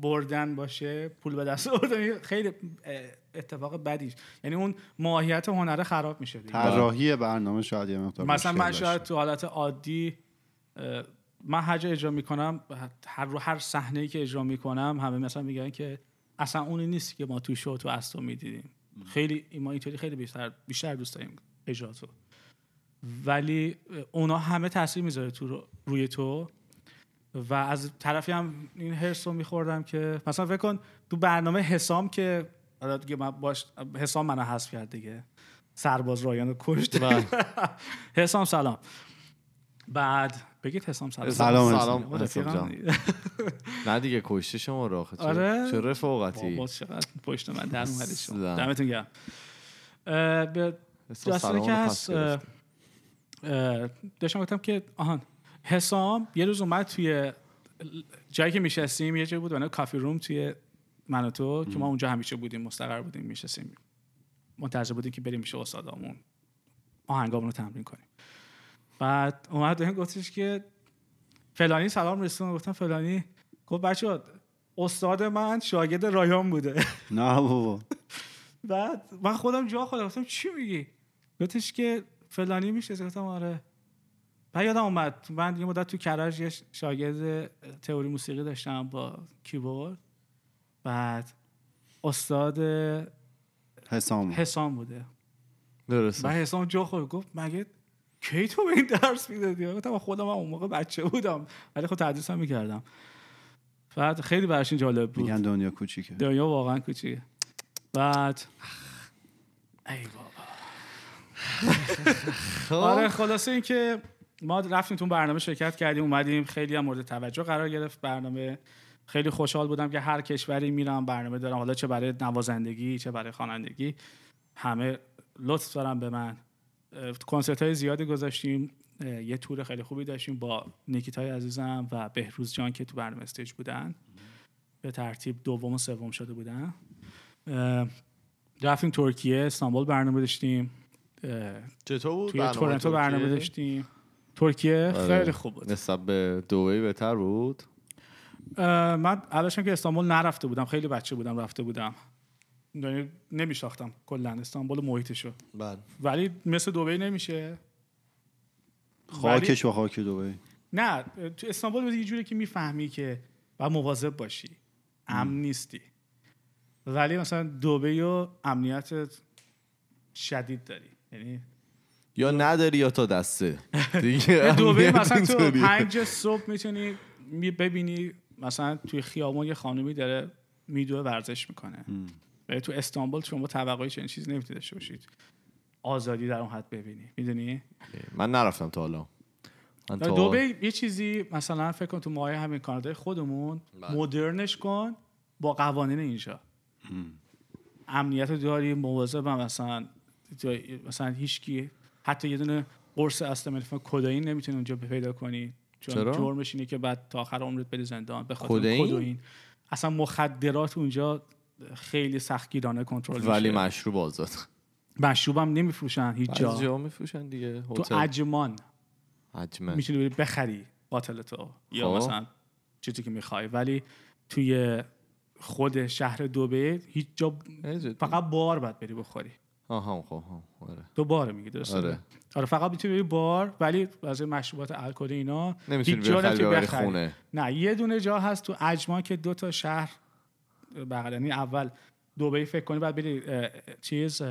بردن باشه پول به دست آوردن خیلی اتفاق بدیش. یعنی اون ماهیت هنره خراب میشه دیگه.
طراحی برنامه شاید یه مقدار
مثلا من. شاید تو حالت عادی من هر جا اجرا می‌کنم هر رو هر صحنه که اجرا می‌کنم همه مثلا میگن که اصلا اونی نیست که ما تو شو تو استو می‌دیدیم. خیلی ما اینطوری خیلی بیشتر بیشتر دوست داریم اجراتو ولی اونا همه تاثیر می‌ذاره تو رو- روی تو. و از طرفی هم این هرس رو میخوردم که مثلا فکر کن تو برنامه حسام که حالا دیگه من باش حسام منو حذف کرد دیگه. سرباز رایان رو کشت
بله.
حسام سلام. بعد بگید حسام سلام.
سلام،
سلام. جان. نه دیگه کشته شما رو آخه. چه-
آره.
چه رفاقتی.
بابا چقدر پشت من در اومده شما. دمتون گرم. اه، به داستانی که هست داشتم گفتم که آهان حسام یه روز اومد توی جایی که میشستیم یه جایی بود به نام کافی روم توی من و تو که ما اونجا همیشه بودیم مستقر بودیم میشستیم. منتظر بودیم که بریم میشه استادامون. آهنگامون رو تمرین کنیم. بعد اومد بهم گفتش که فلانی سلام رسون گفتم فلانی. گفت بچه استاد من شاگرد رایان بوده.
نه بابا.
بعد من خودم جا خودم گفتم چی میگی؟ گفتش که فلانی میشه. گفتم آره. بعد یادم اومد. من یه مدت تو کرج یه شاگرد تئوری موسیقی داشتم با کیبورد. بعد استاد
حسام.
حسام بوده. بعد
درسته
حسام جا خود گفت مگه کی تو به این درس می‌دادی؟ گفتم خودم هم اون موقع بچه بودم. ولی خب تدریس هم می‌کردم. بعد خیلی این جالب بود.
میگن دنیا کوچیکه.
دنیا واقعا کوچیکه. بعد ای بابا.
خب.
آره خلاصه این که ما رفتیم تو برنامه شرکت کردیم اومدیم. خیلی هم مورد توجه قرار گرفت برنامه. خیلی خوشحال بودم که هر کشوری میرم برنامه دارم. حالا چه برای نوازندگی چه برای خوانندگی. همه لطف دارم به من. کنسرت های زیادی گذاشتیم یه تور خیلی خوبی داشتیم با نیکیتای عزیزم و بهروز جان که تو برنامه استیج بودن. به ترتیب دوم و سوم شده بودن. رفتیم ترکیه استانبول برنامه داشتیم.
چطور بود
توی
برنامه
تورنتو
ترکیه؟
برنامه داشتیم. ترکیه
آره.
خیلی خوب بود.
نسبت به دوبی بهتر بود؟
من اولشم که استانبول نرفته بودم خیلی بچه بودم رفته بودم. نمیشناختم کلا استانبول محیطشو
بله.
ولی مثل دبی نمیشه.
خاکش و خاک دوبه
نه تو استانبول یه جوری که می‌فهمی که و مواظب باشی. امن نیستی. ولی مثلا دبی و امنیت شدید داری. یعنی
یا نداری یا تا دسته. دیگه
دبی مثلا تو. پنج صبح می‌تونی می ببینی مثلا توی خیابون یه خانومی داره میدوه ورزش می‌کنه. ولی تو استانبول شما توقعی چنین چیزی نمی‌تونی داشته باشید. آزادی در اون حد ببینی. می‌دونی؟
من نرفتم تا حالا.
دبی یه چیزی مثلا فکر کن تو مایه همین کانادای خودمون
بله.
مدرنش کن با قوانین اینجا. امنیت رو داری مواظب مثلا مثلا هیچکی حتی یه دونه قرص استامینوفن کدئین نمی‌تونی اونجا پیدا کنی. چون
چرا؟
جرمش اینه که بعد تا آخر عمرت بری زندان به خاطر؟
کدئین.
اصلا مخدرات اونجا خیلی سختگیرانه کنترل میشه.
ولی مشروب آزاد.
مشروبم نمیفروشن هیچ جا.
جا میفروشن دیگه
تو
هتل.
اجمان
عجمه
می‌تونی بری بخری قاتل تو. یا
خب.
مثلا چیزی که می‌خوای. ولی توی خود شهر دبی هیچ جا فقط بار باید بری بخوری.
آها خب آره.
دو بار میگی درسته؟
آره.
آره فقط می‌تونی بری بار ولی از مشروبات الکلی اینا
نمی‌تونی
هیچ جا
بخری. خونه.
نه یه دونه جا هست تو اجمان که دو تا شهر بغل یعنی اول دبی فکر کنی بعد بری چیز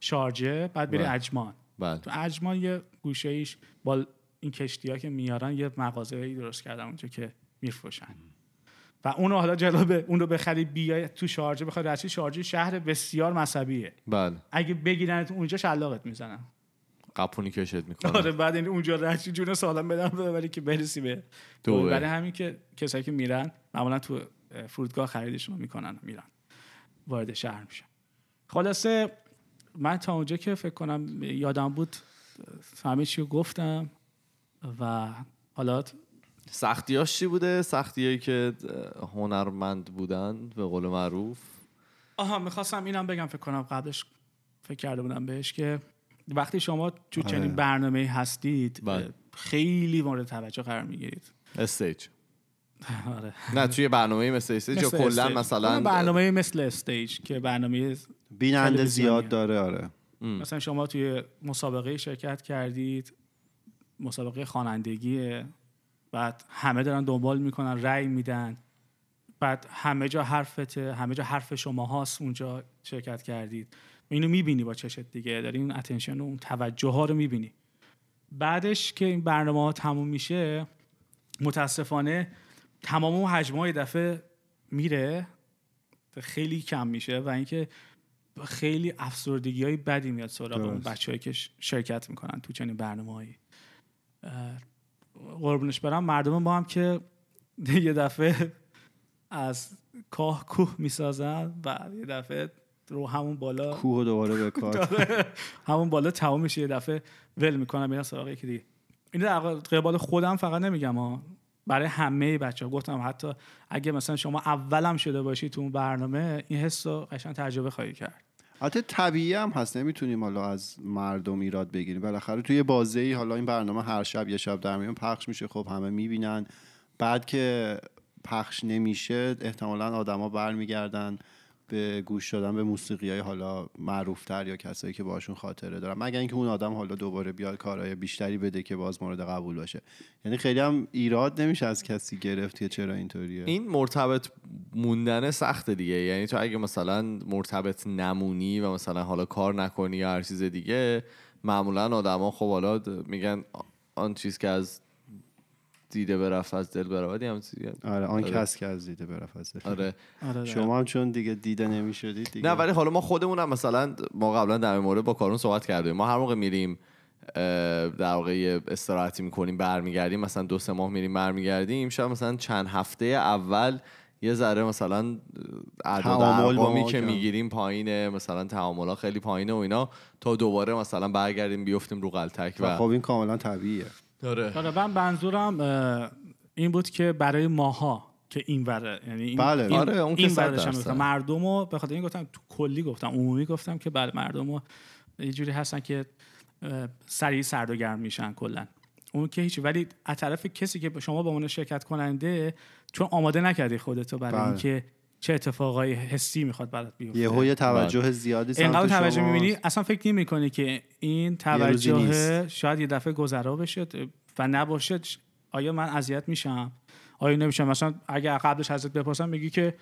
شارجه بعد بری
بله.
اجمان
بله.
تو اجمان یه گوشه ایش با این کشتی ها که میارن یه مغازه ای درست کردن اونجا که میفروشن. و اونو حالا جلو اون رو بخری بیای تو شارجه بخوای رچی شارجه شهر بسیار مذهبیه.
بله.
اگه بگیرنت اونجا شلاقت می‌زنن
قپونی کشت می‌کنه.
آره بعد این اونجا رچی جون سالم بدن ببری که برسی به.
دبی.
برای همین که کسایی که میرن معمولا تو فرودگاه خریدشون رو می‌کنن میرن. وارد شهر میشن. خلاصه من تا اونجا که فکر کنم یادم بود همه چی گفتم و حالا
سختیاش چی بوده؟ سختیایی که هنرمند بودن به قول معروف.
آها می‌خواستم اینم بگم فکر کنم قبلش فکر کرده بودم بهش که وقتی شما تو چنین برنامه هستید
بله.
خیلی مورد توجه قرار می‌گیرید.
استیج.
آره.
نه توی برنامه مثل Stage یا
مثل
کلا. مثلا
برنامه مثل Stage که برنامه
بیننده. زیاد داره آره.
مثلا شما توی مسابقه شرکت کردید مسابقه خوانندگی بعد همه دارن دنبال می‌کنن رأی میدن. بعد همه جا حرفته همه جا حرف شما هاست اونجا شرکت کردید. اینو می‌بینی با چشمت دیگه. داری اون attention و اون توجه ها رو می‌بینی. بعدش که این برنامه ها تموم میشه متاسفانه تمام اون حجم های دفعه میره خیلی کم میشه و اینکه خیلی افسردگی های بدی میاد سراغ اون. بچه‌ای که ش- شرکت می‌کنن تو چنین برنامه هایی قربونش برم. مردم ما هم که یه دفعه از کاه کوه می‌سازن و یه دفعه رو همون بالا
کوه دوباره به کار
همون بالا تمام میشه یه دفعه ول می‌کنم میرن سراغ یکی دیگه. این در قبال خودم فقط نمیگم ها. برای همه بچه ها گفتم حتی اگه مثلا شما اولم شده باشی تو اون برنامه این حس رو قشنگ تجربه خواهی کرد.
حتی طبیعی هم هست. نمی‌تونیم حالا از مردم ایراد بگیریم. بالاخره توی بازه حالا این برنامه هر شب یه شب در میون پخش میشه. خب همه می‌بینن. بعد که پخش نمیشه احتمالا آدما برمیگردن. به گوش دادن به موسیقی های حالا معروفتر یا کسایی که باشون خاطره دارن مگر اینکه اون آدم حالا دوباره بیاد کارهای بیشتری بده که باز مورد قبول باشه. یعنی خیلی هم ایراد نمیشه از کسی گرفت که چرا اینطوریه.
این مرتبط موندن سخته دیگه. یعنی تو اگه مثلا مرتبط نمونی و مثلا حالا کار نکنی یا هر چیز دیگه معمولا آدما خب حالا میگن آن چیز که از دیده برفت از دل برود هم.
آره آن
آره.
کس که از دیده برفت از دل.
آره
آره
شما هم چون دیگه دیده نمی‌شدید دیگه
نه ولی حالا ما خودمونم مثلا ما قبلا در مورد با کارون صحبت کردیم ما هر موقع میریم در واقع استراحتی می‌کنیم برمیگردیم مثلا دو سه ماه میریم برمیگردیم شاید مثلا چند هفته اول یه ذره مثلا اعداد
تعامل با
ارقامی
ما
که. می‌گیریم پایینه مثلا تعاملا خیلی پایینه و اینا تا دوباره مثلا برگردیم بیفتیم رو غلطک
و
و
خب این کاملا طبیعیه
آره
آره من منظورم این بود که برای ماها که این وره یعنی این
بله.
این,
آره، اون که
این. گفتم. مردم رو به خاطر این گفتم تو کلی گفتم عمومی گفتم که بله مردم رو یه جوری هستن که سریع سرد و گرم میشن کلا اون که هیچی ولی از طرف کسی که شما به عنوان شرکت کننده چون آماده نکردی خودتو برای
بله.
اینکه چه اتفاقای حسی می‌خواد برات بیفته.
یه یه توجه زیادی سمت
اینقدر توجه. می‌بینی؟ اصلا فکر نمی کنی که این توجه. شاید یه دفعه گذرا بشه و نباشه. آیا من اذیت میشم؟ آیا نمیشم؟ مثلا اگر قبلش ازت بپرسم میگی که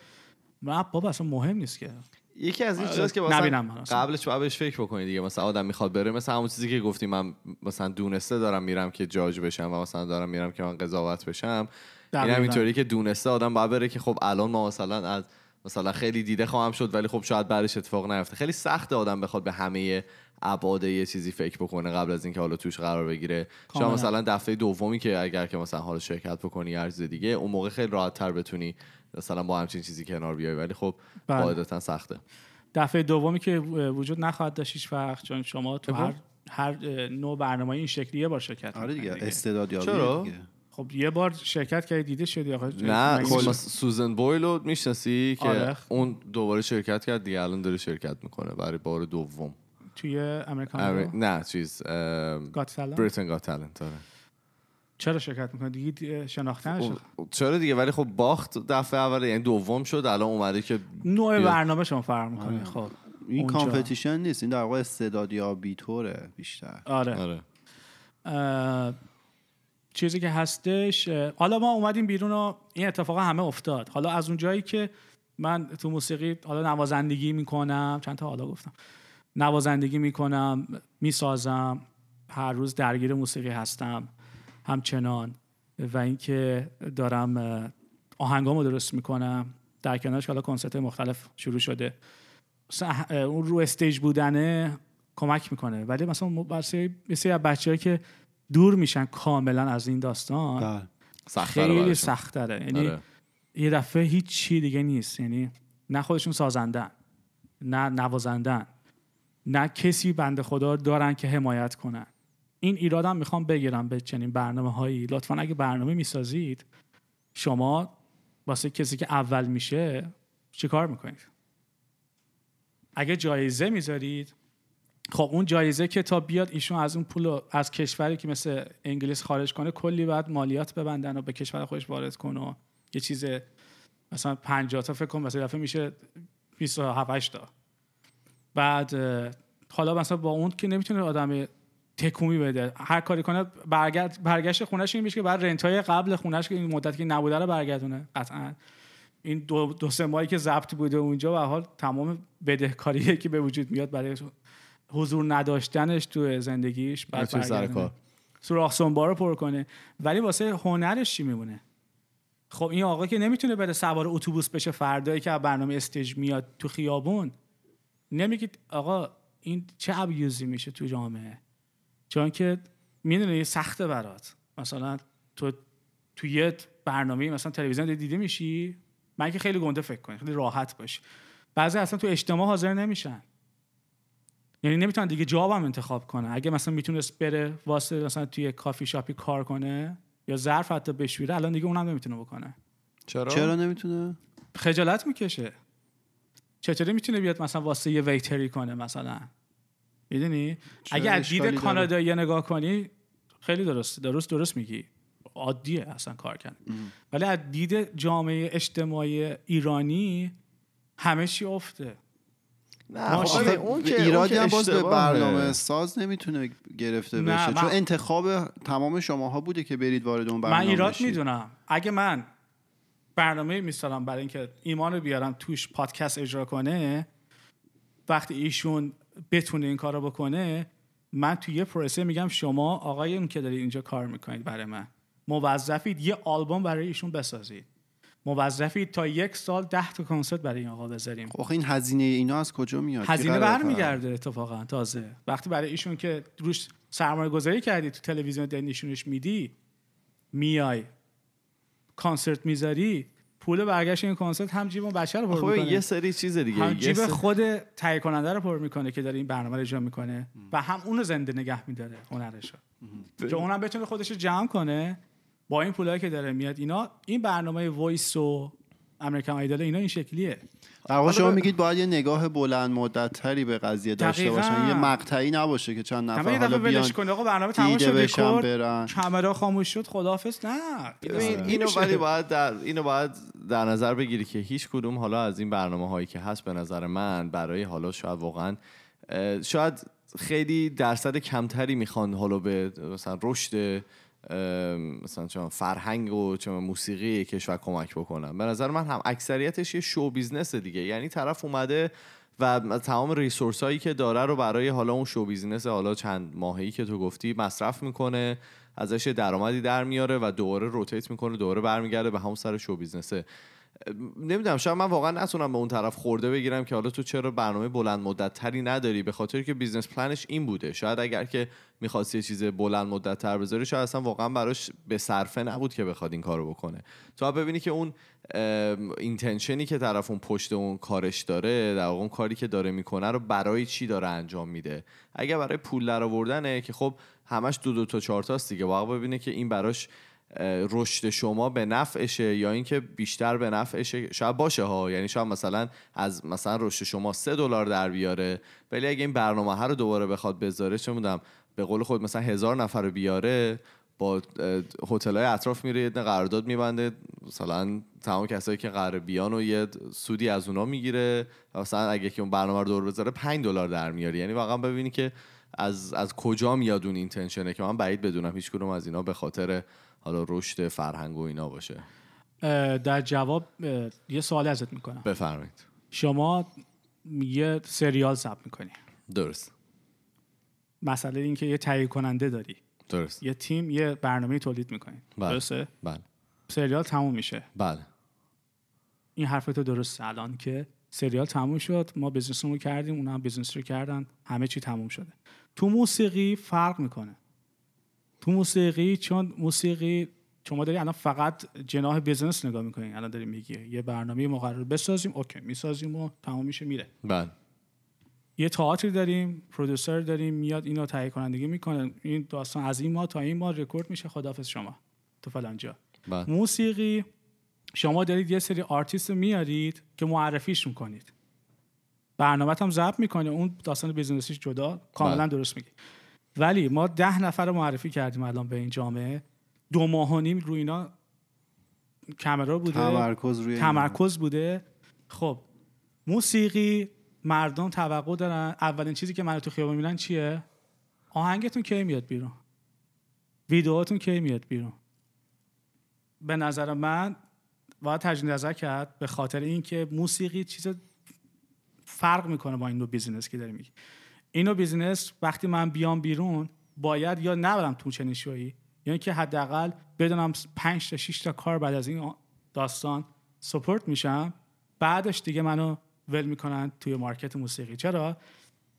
نه بابا اصلا مهم نیست که.
یکی از این
آره،
چیزاست که مثلا
من اصلا.
قبلش باید بهش فکر بکنی دیگه. مثلا آدم می‌خواد بره. مثلا همون چیزی که گفتی من مثلا دونسته دارم میرم که جاج بشم و مثلا دارم میرم که من قضاوت بشم. این
دقیقاً.
هم اینطوری که دونسته آدم باید بره که خب الان ما مثلا از مثلا خیلی دیده خواهم شد ولی خب شاید بعدش اتفاق نیفته خیلی سخته آدم بخواد به همه ابعاد یه چیزی فکر بکنه قبل از اینکه حالا توش قرار بگیره شاید
کاملا.
مثلا دفعه دومی که اگر که مثلا حالا شرکت بکنی یا هر چیز دیگه اون موقع خیلی راحت تر بتونی مثلا با همچین چیزی کنار بیای ولی خب
بله.
قاعدتا سخته
دفعه دومی که وجود نخواهد داشت هیچ وقت چون شما تو. هر هر نوع برنامه این شکلی یه بار شرکت
آره دیگه استعداد یابی
چرا؟
دیگه
خب یه بار شرکت کردی دیده شدی آقا
نه کل
میشه؟
سوزن بویل رو می‌شناسی که
آره.
اون دوباره شرکت کرد دیگه الان داره شرکت می‌کنه برای بار دوم.
توی American
Ameri- نه چیز
Got
Britain Got Talent آره.
چرا شرکت می‌کنه دیگه
خب، چرا دیگه؟ ولی خب باخت دفعه اول یعنی دوم شد الان اومده که
نوع. برنامه شما فرق می‌کنه. خب
این. competition نیست این در واقع استعداد یابی طوره بیشتر.
آره.
آره.
چیزی که هستش حالا ما اومدیم بیرون و این اتفاق همه افتاد. حالا از اون جایی که من تو موسیقی حالا نوازندگی می‌کنم چند تا حالا گفتم. نوازندگی می‌کنم می‌سازم هر روز درگیر موسیقی هستم همچنان و اینکه دارم آهنگامو درست می‌کنم. در کنارش حالا کنسرت مختلف شروع شده. اون رو استیج بودنه کمک می‌کنه. ولی مثلا یه سری از که دور میشن کاملا از این داستان.
بله.
خیلی سخت داره یعنی
آره.
یه دفعه هیچ چی دیگه نیست. یعنی نه خودشون سازندن نه نوازندن نه کسی بنده خدا دارن که حمایت کنن. این ایرادم می‌خوام بگیرم به چنین برنامه هایی لطفا اگه برنامه می‌سازید شما واسه کسی که اول میشه چیکار می‌کنید؟ اگه جایزه می‌ذارید خب اون جایزه که تا بیاد ایشون از اون پول از کشوری که مثل انگلیس خارج کنه کلی بعد مالیات ببندن و به کشور خودش وارد کنه و یه چیز مثلا 50 تا فکر کنم مثلا دفعه میشه 27 تا. بعد حالا مثلا با اون که نمی‌تونه آدم تکومی بده هر کاری کنه برگرد برگشت خونش این میشه که بعد رنتای قبل خونش که این مدت که نبوده رو برگردونه. قطعا. این دو, دو سه ماهی که ضبط بوده اونجا و حال تمام بدهکاریه که به وجود میاد برای حضور نداشتنش تو زندگیش بعد
سر.
سوراخ سنبا رو پر کنه. ولی واسه هنرش چی میمونه؟ خب این آقا که نمی‌تونه بره سوار اتوبوس بشه فردایی که برنامه استیج میاد تو خیابون. نمیگید آقا این چه ابیوزی میشه تو جامعه؟ چون که می‌دونی سخته برات. مثلا تو تو یه برنامه مثلا تلویزیون دیده میشی؟ من که خیلی گنده فکر کنی خیلی راحت باشی. بعضی اصلا تو اجتماع حاضر نمیشن. یعنی نمی‌تونن دیگه جاب هم انتخاب کنه اگه مثلا می‌تونست بره واسه مثلا توی کافی شاپی کار کنه یا ظرف حتی بشویره الان دیگه اونم نمی‌تونه بکنه.
چرا؟
چرا نمی‌تونه؟
خجالت می‌کشه. چطوری می‌تونه بیاد مثلا واسه یه ویتری کنه مثلا؟ می‌دونی؟ اگه از دید؟ کانادایی نگاه کنی خیلی درست درست درست میگی. عادیه اصلا کار کردن. ولی از دید جامعه اجتماعی ایرانی همه چی افته.
نه
ماشین-
خب
آخه
اون که
ایرادی هم باز به. برنامه ساز نمی‌تونه گرفته بشه
من-
چون انتخاب تمام شماها بوده که برید وارد اون برنامه
من ایراد
بشید.
می‌دونم اگه من برنامه میستارم برای اینکه ایمان رو بیارم توش پادکست اجرا کنه وقتی ایشون بتونه این کارو بکنه من توی یه پروسه میگم شما آقای اون که دارید اینجا کار می‌کنید برای من موظفید یه آلبوم برای ایشون بسازید موظفید تا یک سال ده تا کنسرت برای این آقا بذاریم.
خب آخه این هزینه اینا از کجا میاد؟
هزینه برمیگرده اتفاقا تازه. وقتی برای ایشون که روش سرمایه گذاری کردی تو تلویزیون داری نشونش میدی میای. کنسرت می‌ذاری پول برگشت این کنسرت هم جیب اون بچه رو پر
خب
می‌کنه.
یه سری چیز دیگه.
هم جیب خود تهیه کننده رو پر می‌کنه که داره این برنامه رو اجرا می‌کنه و هم اونو زنده نگه میداره هنرش رو که اونم بتونه خودش رو جمع کنه با این پولایی که داره میاد اینا این برنامه وایس و امریکن آیدال اینا این شکلیه.
در واقع شما میگید باید یه نگاه بلند مدت تری به قضیه داشته
دقیقاً.
باشن. یه مقطعی نباشه که چند نفر حالا بیان
کنه. آقا برنامه
دیده
شد
برن.
کامرا خاموش شد خداحافظ. نه
ببین اینو. ولی باید در اینو باید در نظر بگیری که هیچ کدوم حالا از این برنامه هایی که هست به نظر من برای حالا شاید واقعا شاید خیلی درصد کمتری می‌خوان حالا به مثلا رشد مثلا چون فرهنگ و چون موسیقی کشور کمک بکنن به نظر من هم اکثریتش یه show business دیگه. یعنی طرف اومده و تمام resource هایی که داره رو برای حالا اون show business حالا چند ماهی که تو گفتی مصرف می‌کنه ازش درآمدی در میاره و دوباره rotate می‌کنه دوباره برمیگرده به همون سر show business ه نمی‌دونم شاید من واقعا نتونم به اون طرف خرده بگیرم که حالا تو چرا برنامه بلند مدت تری نداری؟ به خاطر که business plan ش این بوده. شاید اگر که می‌خواست یه چیز بلند مدت تر بذاری شاید اصلا واقعا براش به صرفه نبود که بخواد این کارو بکنه. تو ببینی که اون اینتنشنی که طرف اون پشت اون کارش داره در اون کاری که داره می‌کنه رو برای چی داره انجام میده؟ اگر برای پول در آوردنه که خب همش دو دو تا چهار تاست دیگه. واقعا ببینه که این براش رشد شما به نفعشه یا اینکه بیشتر به نفعشه؟ شاید باشه ها. یعنی شاید مثلا از مثلا رشد شما سه دلار در بیاره ولی اگه این برنامه ها رو دوباره بخواد بذاره چه می‌دونم به قول خود مثلا هزار نفر رو بیاره با هتل های اطراف میره یه قرارداد میبنده مثلا تمام کسایی که قرار بیان و یه سودی از اونا می‌گیره مثلا اگه که اون برنامه رو دور بذاره 5 دلار در میاری یعنی واقعا ببینی که از از کجا میاد اون اینتنشنه که من بعید بدونم هیچ کدوم از اینا به خاطر حالا رشد فرهنگ و اینا باشه.
در جواب یه سوال ازت می‌کنم.
بفرمایید.
شما یه سریال ضبط می‌کنی.
درست.
مسئله این که یه تهیه کننده داری.
درست.
یه تیم یه برنامه تولید می‌کنی
بله.
درسته؟
بله.
سریال تموم میشه.
بله.
این حرف تو درسته الان که سریال تموم شد ما business رو کردیم اونا هم business رو کردن همه چی تموم شده. تو موسیقی فرق می‌کنه. تو موسیقی چون موسیقی شما داری الان فقط جناح business نگاه می‌کنین الان داری میگی یه برنامه مقرر بسازیم okay می‌سازیم و تمام میشه میره.
بله.
یه تئاتر داریم producer داریم میاد اینو تهیه کنندگی می‌کنه. این داستان از این ما تا این ما رکورد میشه خداحافظ شما. تو فلان جا.
بله.
موسیقی شما دارید یه سری آرتیست میارید که معرفیش می‌کنید. برنامه هم ضبط می‌کنه اون داستان business یش جدا کاملا
بله.
درست میگی. ولی ما ده نفر رو معرفی کردیم الان به این جامعه. دو ماه و نیم رو اینا کامرا بوده.
تمرکز روی اینا.
تمرکز بوده. خب موسیقی مردم توقع دارن. اولین چیزی که منو تو خیابون می‌بینن چیه؟ آهنگتون کی میاد بیرون؟ ویدیوهاتون کی میاد بیرون؟ به نظر من باید تجدید نظر کرد به خاطر اینکه موسیقی چیز فرق می‌کنه با این نوع business که داری میگی. این نوع business وقتی من بیام بیرون باید یا نبرم تو چنین شویی یا اینکه حداقل بدونم 5 تا 6 تا کار بعد از این داستان support میشم. بعدش دیگه منو ول می‌کنن توی market موسیقی. چرا؟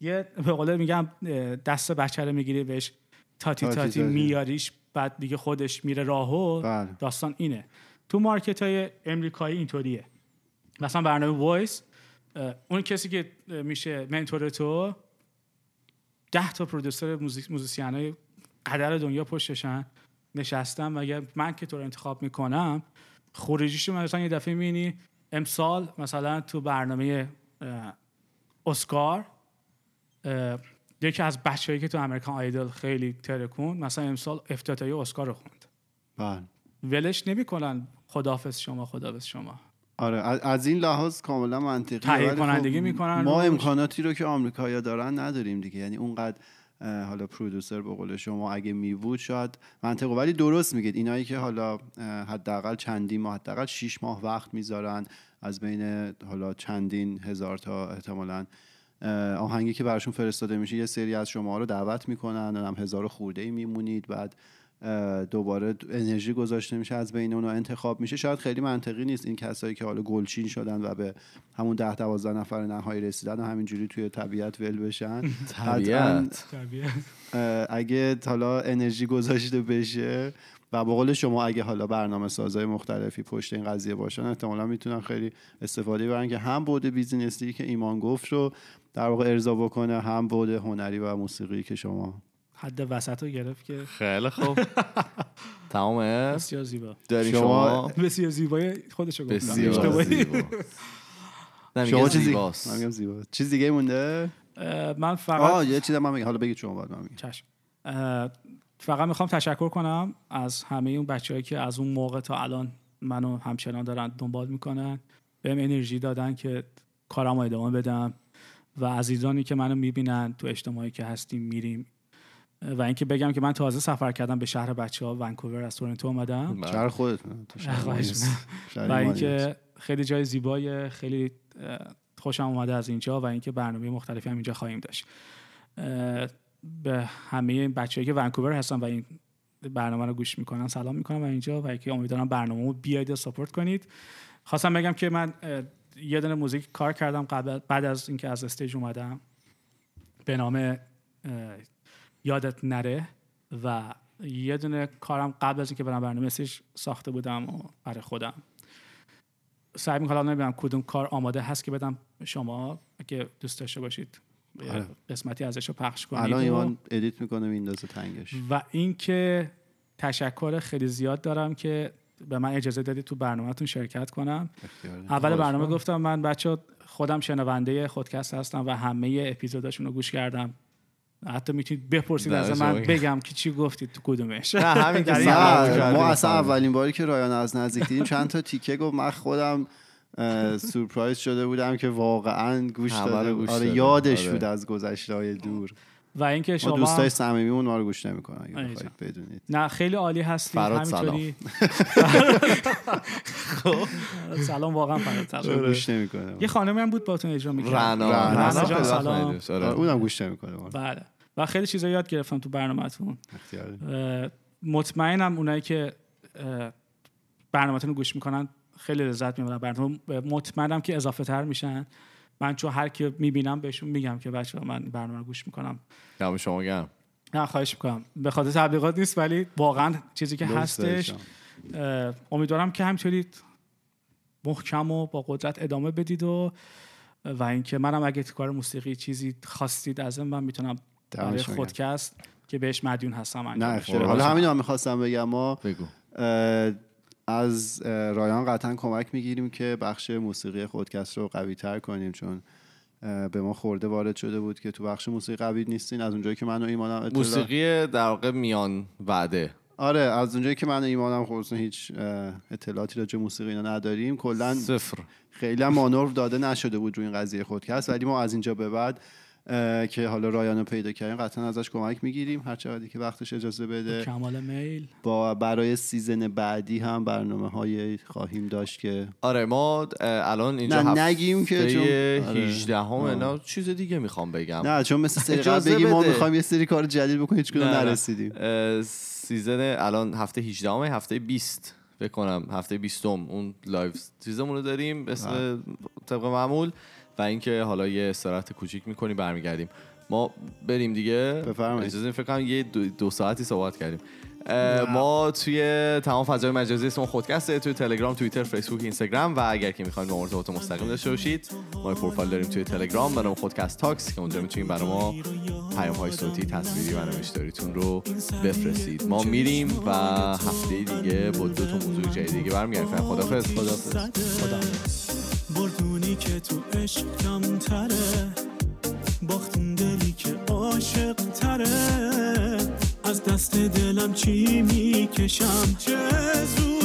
یه به قول میگم دست بچه رو می‌گیری بهش تاتی
تاتی
تاتی,
تاتی.
میاریش بعد دیگه خودش میره راهو.
بله.
داستان اینه. تو market های امریکایی اینطوریه. مثلا برنامه Voice اون کسی که میشه mentor تو ده تا producer موزیک موزیسین های قدر دنیا پشتشن نشستم و اگر من که تو رو انتخاب می‌کنم خروجیشو مثلا یه دفعه می‌بینی امسال مثلا تو برنامه اسکار یکی از بچه‌هایی که تو American Idol خیلی ترکون مثلا امسال افتتاحیه اسکار رو خوند.
بله.
ولش نمی‌کنن خداحافظ شما خداحافظ شما.
آره از این لحاظ کاملا منطقی
تهیه کنندگی می‌کنن
ما
روش.
امکاناتی رو که آمریکایی‌ها دارن نداریم دیگه یعنی اونقدر حالا پرودوسر به قول شما اگه میبود شاید منطقه ولی درست میگید اینایی که حالا حداقل چندین ماه حداقل 6 ماه وقت می‌ذارن از بین حالا چندین هزار تا احتمالاً آهنگی که براشون فرستاده میشه یه سری از شما رو دعوت می‌کنن هم هزار خورده ای میمونید بعد دوباره انرژی گذاشته میشه از بین اونها انتخاب میشه. شاید خیلی منطقی نیست این کسایی که حالا گلچین شدن و به همون ده دوازده نفر نهایی رسیدن و همینجوری توی طبیعت ول بشن.
طبیعت.
اگه حالا انرژی گذاشته بشه و به قول شما اگه حالا برنامه سازهای مختلفی پشت این قضیه باشن احتمالا می‌تونن خیلی استفاده برن که هم بود بیزینسی که ایمان گفت رو در واقع ارضا بکنه هم بود هنری و موسیقی که شما
حد وسط رو گرفت که
خیلی خوب. تمامه؟
بسیار زیبا.
دارین
شما-
شما؟
بسیار زیبای خودشو گفتم.
بسیار. زیبا.
شما چیزی
زیباست.
من میگم زیبا. چیز دیگه مونده؟
من فقط
آه یه چیز من میگم. حالا بگید شما بعد من میگم.
چشم. فقط می‌خوام تشکر کنم از همه اون بچههایی که از اون موقع تا الان منو همچنان دارن دنبال می‌کنن. بهم انرژی دادن که کارم رو ادامه بدم و عزیزانی که منو می‌بینن تو اجتماعی که هستیم میریم. و اینکه بگم که من تازه سفر کردم به شهر بچه ها ونکوور از تورنتو اومدم
بله.
شهر. شهر
و اینکه. خیلی جای زیبای خیلی خوشم اومده از اینجا و اینکه برنامه مختلفی هم اینجا خواهیم داشت به همه بچه‌ای که ونکوور هستن و این برنامه رو گوش می‌کنن سلام می‌کنم و اینجا و اینکه امیدوارم برنامه رو بیاید و سپورت کنید خواستم بگم که من یه دونه موزیک کار کردم قبل بعد از اینکه از Stage اومدم به نام یادت نره و یه دونه کارم قبل از اینکه برم برنامه ساخته بودم و برای خودم سعی می‌کنم نمی‌دونم کدوم کار آماده هست که بدم شما اگه دوست داشته باشید
آره.
قسمتی ازش رو پخش کنید
الان ایمان edit می‌کنه میندازه تنگش
و اینکه تشکر خیلی زیاد دارم که به من اجازه دادید تو برنامهتون شرکت کنم. اول برنامه. گفتم من بچه خودم شنونده خودکست هستم و همه اپیزوداشون رو گوش کردم حتی می‌تونید بپرسید از من. بگم که چی گفتید تو کدومش
نه همین که
ما اصلا. اولین باری که رایان از نزدیک دیدیم چند تا تیکه گفت من خودم سورپرایز شده بودم که واقعا گوش داده
گوش
آره. یادش
آره.
بود از گذشته های دور
و اینکه
ما
شما
دوستای صمیمیمون ما رو گوش نمی‌کنن اگه
آره،
بدونید.
نه خیلی عالی
فراد
همینطوری. سلام. واقعا فراد سلام.
گوش نمی‌کنه؟
یه خانمی هم بود باتون اجرا می‌کرد.
رنا.
رنا
سلام.
ندیدیمش. آره.
اونم گوش نمی‌کنه.
بله. و خیلی چیزا یاد گرفتم تو برنامهتون. مطمئنم اونایی که برنامه‌تون رو گوش می‌کنن خیلی لذت می‌برن برنامه. مطمئنم که اضافه تر میشن. من چون هر کی می‌بینم بهشون میگم که بچه من این برنامه رو گوش می‌کنم
دم شما گرم
نه خواهش می‌کنم به خاطر تبلیغات نیست ولی واقعا چیزی که هستش امیدوارم که همینطوری محکم و با قدرت ادامه بدید و و اینکه منم اگه تو کار موسیقی چیزی خواستید از من می‌تونم برای. خودکست که بهش مدیون هستم
نه
انجام
اختیاره.
بدم.
حالا همین هم می‌خواستم بگم ما
بگو
از رایان قطعا کمک می‌گیریم که بخش موسیقی خودکست رو قوی تر کنیم چون به ما خورده وارد شده بود که تو بخش موسیقی قوی نیستین. از اونجایی که من و ایمانم اطلاع...
موسیقی در واقع میان وعده.
آره از اونجایی که من و ایمانم خصوصا هیچ اطلاعاتی راجع موسیقی اینا نداریم کلا
صفر.
خیلی مانور داده نشده بود روی این قضیه خودکست. ولی ما از اینجا به بعد که حالا رایانو پیدا کردیم قطعا ازش کمک می‌گیریم هر چقدری که وقتش اجازه بده
کمال میل
با برای سیزن بعدی هم برنامه های خواهیم داشت که
آره ما الان اینجا
نه،
هفته
نگیم که چون- آره.
18 همه
آه.
نه چیز دیگه می‌خوام بگم
نه چون مثل سری بگیم ما. می‌خوایم یه سری کار جدید بکنیم هیچ کدوم. نرسیدیم
season الان هفته 18 همه هفته 20 فکر کنم هفته 20 اون live چیزمون رو داریم. اسم طبق معمول و اینکه حالا یه استراحت کوچیک می‌کنیم برمیگردیم. ما بریم دیگه.
بفرمایید.
اجازه فکر کنم یه دو, دو ساعتی صحبت کردیم. ما توی تمام فضای مجازی اسم خودکسته توی تلگرام توییتر فیسبوک اینستاگرام و اگر که می‌خواین با ما ارتباط مستقیم داشته باشید ما یه پروفایل داریم توی تلگرام برای خودکست talks که اونجا می‌تونید برای ما پیام های صوتی تصویری و نوشتاریتون رو بفرستید. ما میریم و هفته دیگه با دو تا موضوع جدید دیگه برمیگردیم. خدافظ خدافظ
خدا
بردونی که تو عشق کمتره باختون دلی که عاشق تره از دست دلم چی می‌کشم؟ چه زود